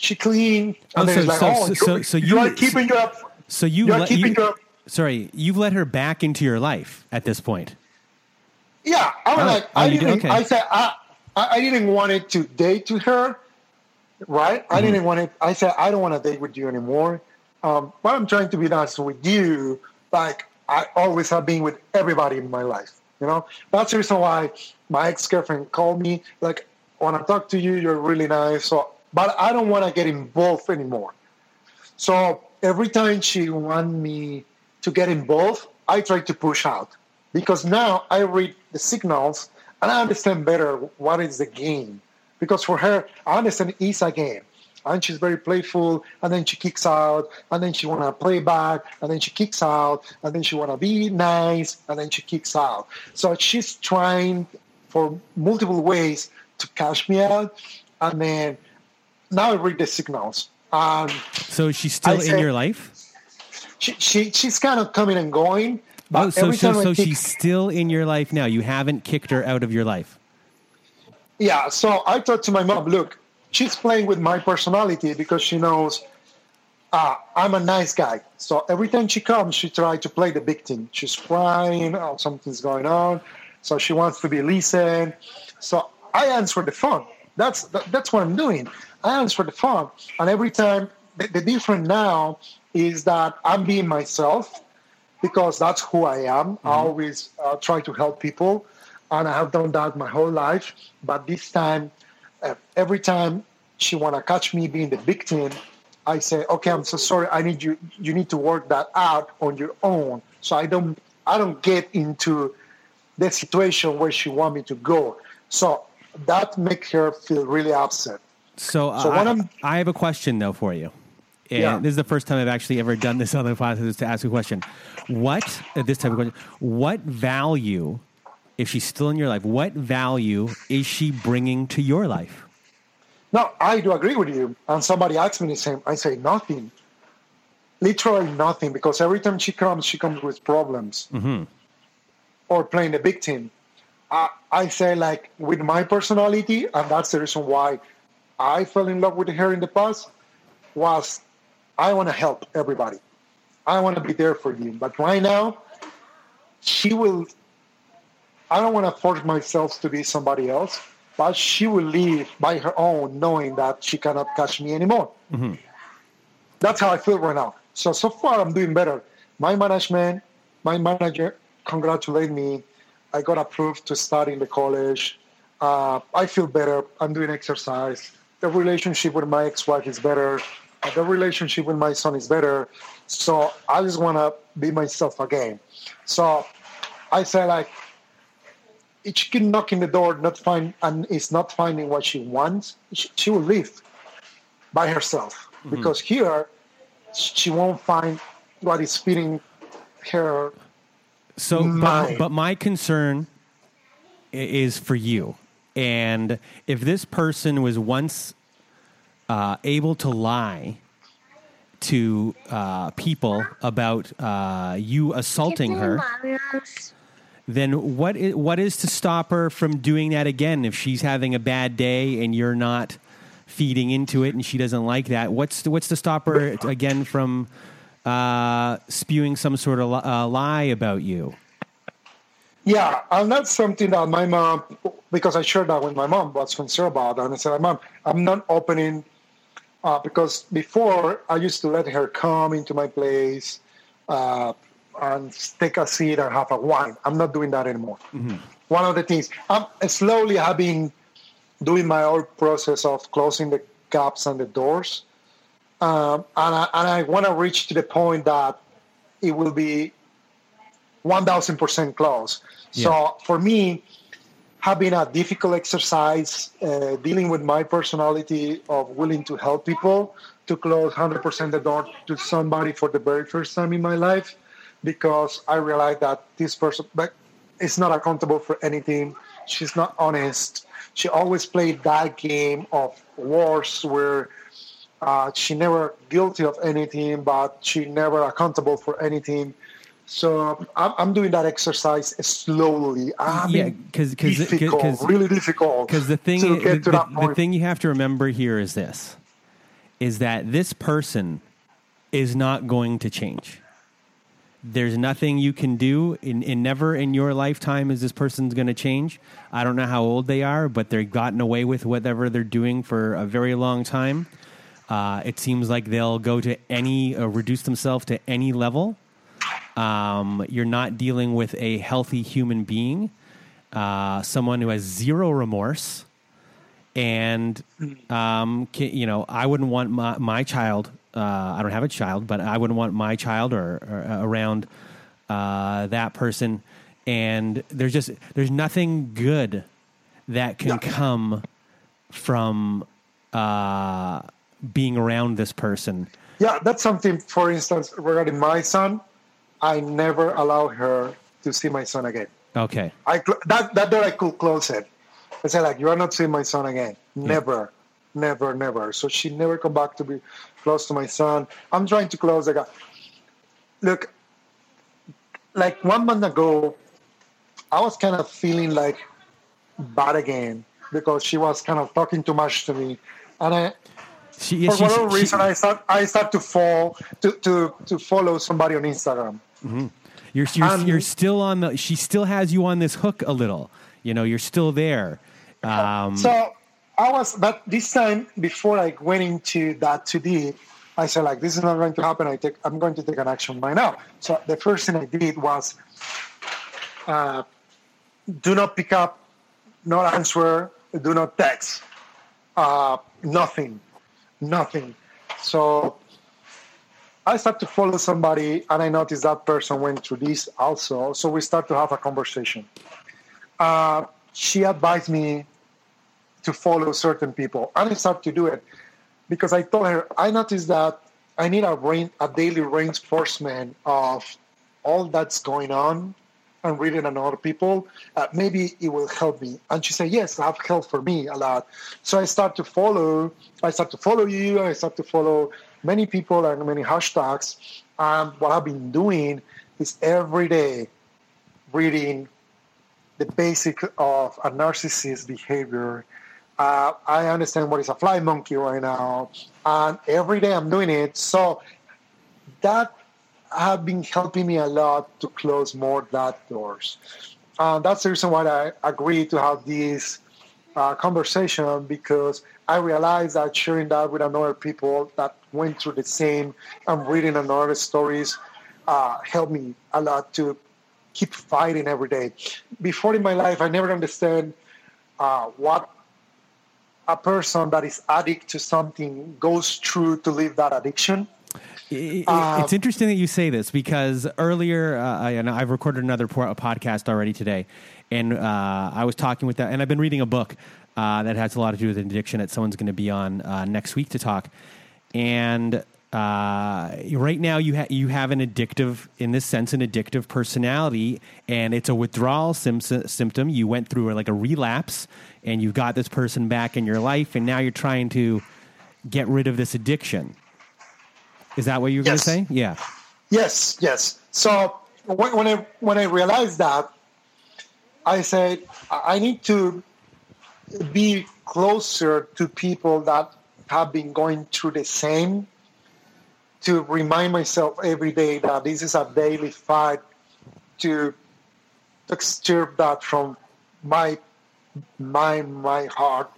she cleaned, Oh, and then so- like, so- oh, so- you, so- you you- are keeping your So you, You're let, keeping you her. sorry, you've let her back into your life at this point. Yeah, I was Oh, like, oh, I you did? didn't. Okay. I said I, I didn't want it to date to her, right? Mm-hmm. I didn't want it. I said I don't want to date with you anymore. Um, but I'm trying to be nice with you, like I always have been with everybody in my life. You know, that's the reason why my ex girlfriend called me. Like, when I talk to you, you're really nice. So, but I don't want to get involved anymore. So every time she want me to get involved, I try to push out because now I read the signals and I understand better what is the game. Because for her, I understand it's a game. And she's very playful, and then she kicks out, and then she wanna play back, and then she kicks out, and then she wanna be nice, and then she kicks out. So she's trying for multiple ways to cash me out, and then now I read the signals. Um, So she's still I in said- your life? she, she she's kind of coming and going. But Oh, so every so, time so kick- she's still in your life now. You haven't kicked her out of your life. yeah. So I thought to my mom, look, she's playing with my personality because she knows uh, I'm a nice guy. So every time she comes, she tries to play the victim. She's crying, oh, something's going on. So she wants to be listened. So I answer the phone. That's that, that's what I'm doing. I answer the phone, and every time the, the difference now is that I'm being myself because that's who I am. I always uh, try to help people, and I have done that my whole life. But this time, uh, every time she wanna catch me being the victim, I say, "Okay, I'm so sorry. I need you. You need to work that out on your own." So I don't, I don't get into the situation where she want me to go. So that makes her feel really upset. So, So I, I'm- I have a question though for you. And Yeah. this is the first time I've actually ever done this on the podcast is to ask a question. What uh, this type of question? What value, if she's still in your life, what value is she bringing to your life? No, I do agree with you. And somebody asks me the same. I say nothing. Literally nothing, because every time she comes, she comes with problems or playing the victim. I, I say like with my personality, and that's the reason why I fell in love with her in the past. Was I want to help everybody. I want to be there for you. But right now, she will. I don't want to force myself to be somebody else, but she will leave by her own, knowing that she cannot catch me anymore. That's how I feel right now. So so far, I'm doing better. My management, my manager, congratulated me. I got approved to study in the college. Uh, I feel better. I'm doing exercise. The relationship with my ex-wife is better. The relationship with my son is better. So I just want to be myself again. So I say like, if she can knock in the door, not find and is not finding what she wants, she, she will leave by herself mm-hmm. because here she won't find what is fitting her. So, but, but my concern is for you. And if this person was once uh, able to lie to uh, people about uh, you assaulting her, then what is, what is to stop her from doing that again if she's having a bad day and you're not feeding into it and she doesn't like that? What's to, what's to stop her again from uh, spewing some sort of uh, lie about you? Yeah, and that's something that my mom, because I shared that with my mom, was concerned about. That. And I said, Mom, I'm not opening, uh, because before I used to let her come into my place uh, and take a seat and have a wine. I'm not doing that anymore. One of the things, I'm slowly have been doing my own process of closing the gaps and the doors. Um, and I, and I want to reach to the point that it will be 1000% close. So for me, having a difficult exercise, uh, dealing with my personality of willing to help people, to close 100% the door to somebody for the very first time in my life, because I realized that this person but is not accountable for anything. She's not honest. She always played that game of wars where uh, she never guilty of anything, but she never accountable for anything. So I'm, I'm doing that exercise slowly. I Yeah, mean, 'cause- 'cause- difficult, 'cause- really difficult. Because the thing, to the, to the- the thing you have to remember here is this: is that this person is not going to change. There's nothing you can do, and, and never in your lifetime is this person's going to change. I don't know how old they are, but they've gotten away with whatever they're doing for a very long time. Uh, it seems like they'll go to any, uh, reduce themselves to any level. Um, you're not dealing with a healthy human being, uh, someone who has zero remorse. And, um, ca- you know, I wouldn't want my, my child, uh, I don't have a child, but I wouldn't want my child or, or uh, around uh, that person. And there's just, there's nothing good that can come from uh, being around this person. Yeah, that's something. For instance, regarding my son, I never allow her to see my son again. Okay. I cl- that that door I could close it. I said like, you are not seeing my son again. Never, never, never. So she never come back to be close to my son. I'm trying to close the gap. Look, like one month ago, I was kind of feeling like bad again because she was kind of talking too much to me, and I She, yeah, for whatever she- reason, I start I start to fall to, to to follow somebody on Instagram. You're you're, Um, you're still on the. She still has you on this hook a little. You know, you're still there. Um, So I was, but this time before I went into that too deep, I said like this is not going to happen. I take I'm going to take an action right now. So the first thing I did was uh, do not pick up, not answer, do not text, uh, nothing, nothing. So I start to follow somebody, and I notice that person went through this also. So we start to have a conversation. Uh, she advised me to follow certain people, and I start to do it because I told her I noticed that I need a rain, a daily reinforcement of all that's going on and reading on other people. Uh, maybe it will help me. And she said, yes, that helped for me a lot. So I start to follow. I start to follow you. I start to follow many people and many hashtags. And what I've been doing is every day reading the basic of a narcissist behavior. Uh, I understand what is a fly monkey right now, and every day I'm doing it. So that have been helping me a lot to close more that doors. And that's the reason why I agreed to have this uh, conversation because I realized that sharing that with another people that went through the same and reading another stories uh, helped me a lot to keep fighting every day. Before in my life, I never understand uh, what a person that is addict to something goes through to leave that addiction. It- Um, it's interesting that you say this because earlier, uh, I, I've recorded another podcast already today, and uh, I was talking with that, and I've been reading a book uh, that has a lot to do with addiction that someone's going to be on uh, next week to talk, and uh, right now you ha- you have an addictive, in this sense, an addictive personality, and it's a withdrawal sim- symptom. You went through like a relapse, and you got this person back in your life, and now you're trying to get rid of this addiction. Is that what you were Yes. going to say? Yeah. Yes, yes. So when, when I when I realized that, I said I need to be closer to people that have been going through the same. To remind myself every day that this is a daily fight to to extirp that from my mind, my heart,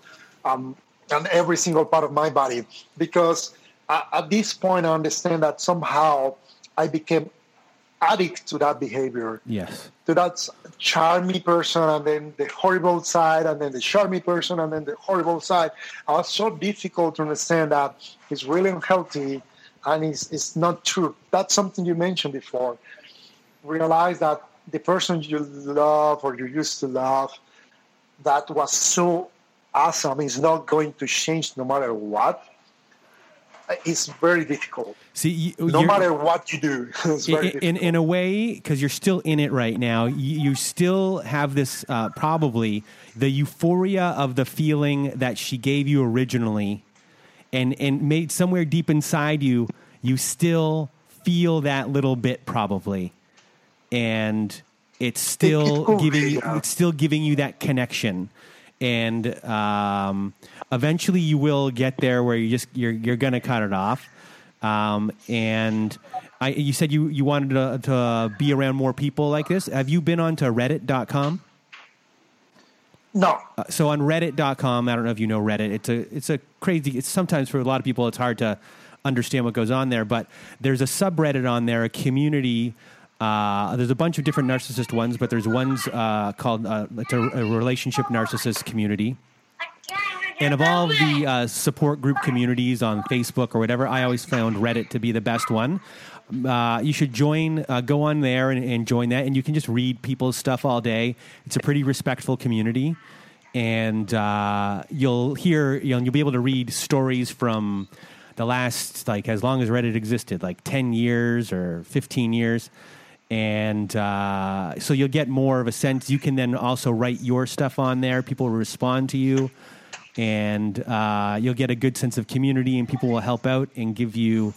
um, and every single part of my body. Because at, at this point, I understand that somehow I became addict to that behavior, Yes. to that charmy person, and then the horrible side, and then the charmy person, and then the horrible side. Uh, I was so difficult to understand that it's really unhealthy and it's, it's not true. That's something you mentioned before. Realize that the person you love or you used to love that was so awesome is not going to change no matter what. It's very difficult. See, you, No matter what you do, it's very in, in, in a way, because you're still in it right now, you, you still have this uh, probably the euphoria of the feeling that she gave you originally, and and made somewhere deep inside you, you still feel that little bit probably, and it's still could be, giving you, yeah. it's still giving you that connection. And um, eventually, you will get there where you just you're you're gonna cut it off. Um, and I, you said you, you wanted to, to be around more people like this. Have you been onto Reddit.com? No. Uh, so on Reddit.com, I don't know if you know Reddit. It's a it's a crazy. It's sometimes for a lot of people, it's hard to understand what goes on there. But there's a subreddit on there, a community. Uh, there's a bunch of different narcissist ones, but there's ones uh, called uh, it's a, a relationship narcissist community. And of all the uh, support group communities on Facebook or whatever, I always found Reddit to be the best one. Uh, you should join, uh, go on there and, and join that, and you can just read people's stuff all day. It's a pretty respectful community, and you'll hear, you know, you'll be able to read stories from the last, like, as long as Reddit existed, like ten years or fifteen years, and uh, so you'll get more of a sense. You can then also write your stuff on there. People will respond to you and uh, you'll get a good sense of community, and people will help out and give you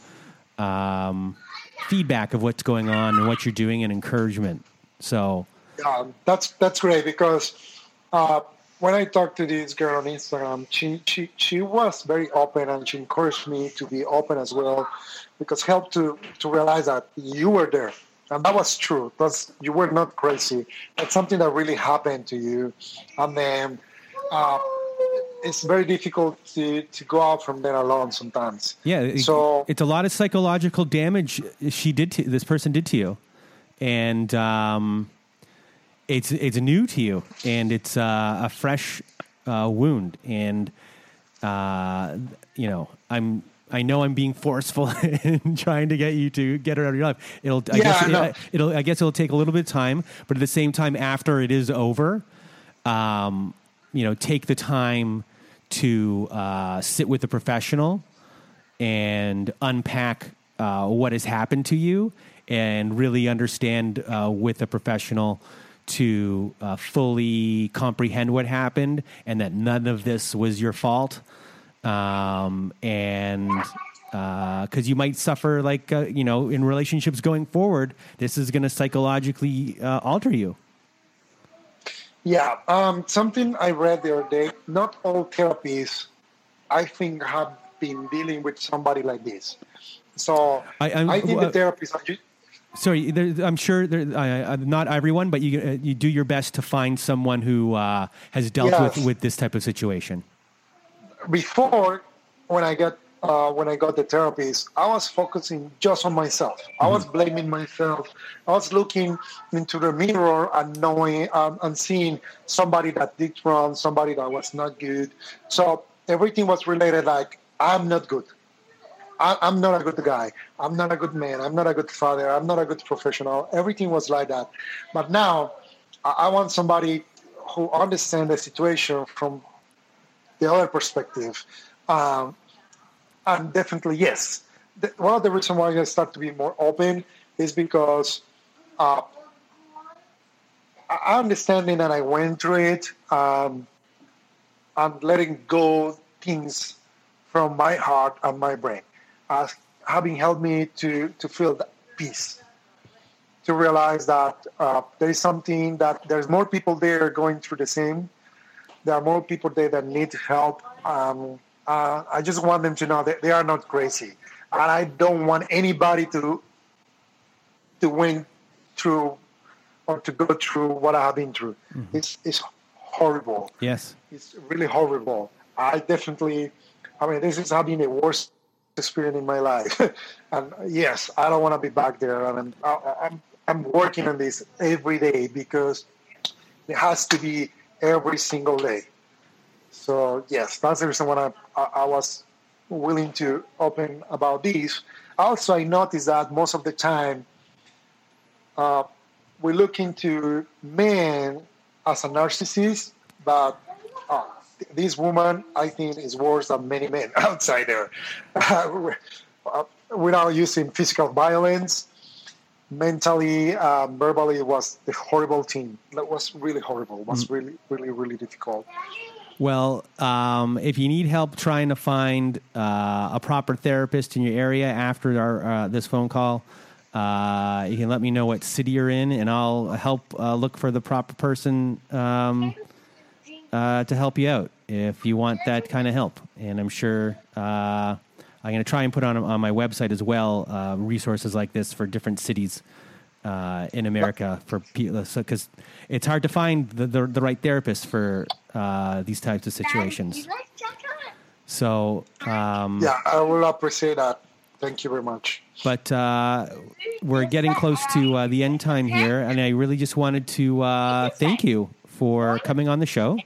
um, feedback of what's going on and what you're doing and encouragement. So, Yeah, that's that's great because uh, when I talked to this girl on Instagram, she, she she was very open and she encouraged me to be open as well because helped to to realize that you were there and that was true. That's you were not crazy. That's something that really happened to you, and then. Uh, it's very difficult to, to go out from there alone sometimes. yeah, So it's a lot of psychological damage she did to this person did to you, and um, it's it's new to you, and it's uh, a fresh uh, wound, and uh, you know I'm. I know I'm being forceful in trying to get you to get her out of your life. It'll, I Yeah, guess, it, it'll, I guess it'll take a little bit of time, but at the same time, after it is over, um, you know, take the time to uh, sit with a professional and unpack uh, what has happened to you and really understand uh, with a professional to uh, fully comprehend what happened and that none of this was your fault. Um, and because you might suffer, like, uh, you know, in relationships going forward, this is going to psychologically uh, alter you. Yeah, um, something I read the other day. Not all therapies, I think, have been dealing with somebody like this. So I- I, think uh, the therapists are. ju- Sorry, there, I'm sure there, uh, uh, not everyone, but you uh, you do your best to find someone who uh, has dealt Yes. with with this type of situation. Before, when I got uh, when I got the therapies, I was focusing just on myself. I was blaming myself. I was looking into the mirror and knowing um, and seeing somebody that did wrong, somebody that was not good. So everything was related like I'm not good. I, I'm not a good guy. I'm not a good man. I'm not a good father. I'm not a good professional. Everything was like that. But now, I, I want somebody who understands the situation from the other perspective. Um, and definitely, yes. The, one of the reasons why I start to be more open is because uh, I understanding that I went through it um, and letting go things from my heart and my brain, uh, having helped me to, to feel that peace, to realize that uh, there is something that there's more people there going through the same. There are more people there that need help. Um, uh, I just want them to know that they are not crazy, and I don't want anybody to to went through or to go through what I have been through. It's it's horrible Yes. it's really horrible. I definitely, I mean, this is having the worst experience in my life. and yes, I don't want to be back there. And I'm, I- I'm, I'm working on this every day because it has to be every single day. So yes, that's the reason why I, I, was willing to open about this. Also, I noticed that most of the time, uh, we look into men as a narcissist, but uh, this woman, I think, is worse than many men outside there. Uh, without using physical violence, mentally, uh, verbally, it was the horrible thing. That was really horrible. It was really, really, really difficult. Well, um, if you need help trying to find uh, a proper therapist in your area after our, uh, this phone call, uh, you can let me know what city you're in, and I'll help uh, look for the proper person um, uh, to help you out if you want that kind of help. And I'm sure uh, I'm going to try and put on on my website as well uh, resources like this for different cities uh, in America for people because it's hard to find the, the, the right therapist for uh, these types of situations. You like chocolate? So, um, Yeah, I will appreciate that. Thank you very much. but uh, we're getting close to uh, the end time here, and I really just wanted to uh, thank you for coming on the show.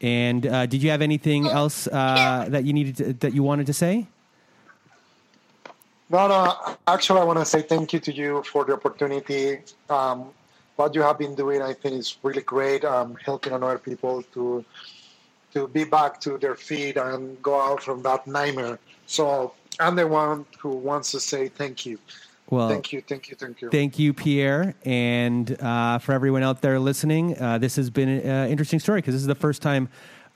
And uh, did you have anything else uh, that you needed to, that you wanted to say? No, no. Actually, I want to say thank you to you for the opportunity. Um, what you have been doing, I think, is really great. Um, helping other people to to be back to their feet and go out from that nightmare. So I'm the one who wants to say thank you. Well, Thank you, thank you, thank you. Thank you, Pierre. And uh, for everyone out there listening, uh, this has been an interesting story because this is the first time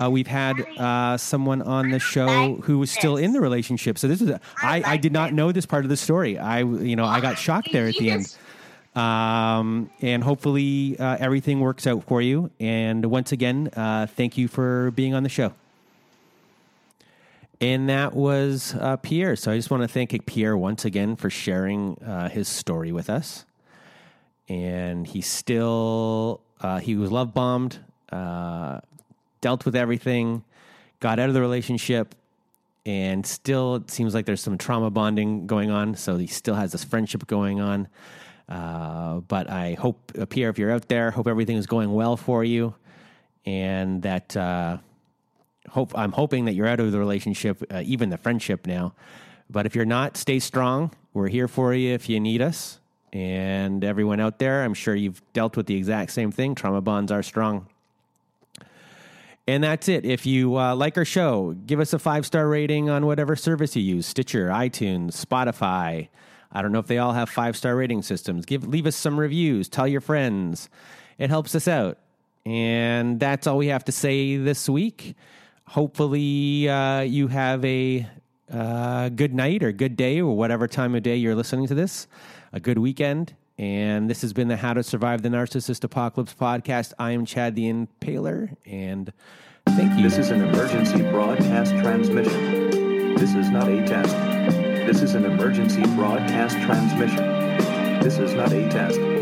uh, we've had uh, someone on the show who was still in the relationship. So this is, a, I, I did not know this part of the story. I, you know, I got shocked there at the end. Um, and hopefully uh, everything works out for you. And once again, uh, thank you for being on the show. And that was uh, Pierre. So I just want to thank Pierre once again for sharing uh, his story with us. And he still, uh, he was love bombed, uh, dealt with everything, got out of the relationship, and still it seems like there's some trauma bonding going on. So he still has this friendship going on. Uh, but I hope, uh, Pierre, if you're out there, hope everything is going well for you and that hope I'm hoping that you're out of the relationship, uh, even the friendship now. But if you're not, stay strong. We're here for you if you need us. And everyone out there, I'm sure you've dealt with the exact same thing. Trauma bonds are strong. And that's it. If you uh, like our show, give us a five star rating on whatever service you use Stitcher, iTunes, Spotify. I don't know if they all have five star rating systems. Give leave us some reviews. Tell your friends. It helps us out. And that's all we have to say this week. Hopefully, uh, you have a uh, good night or good day or whatever time of day you're listening to this, a good weekend. And this has been the How to Survive the Narcissist Apocalypse podcast. I am Chad the Impaler, and thank you. This is an emergency broadcast transmission. This is not a test. This is an emergency broadcast transmission. This is not a test.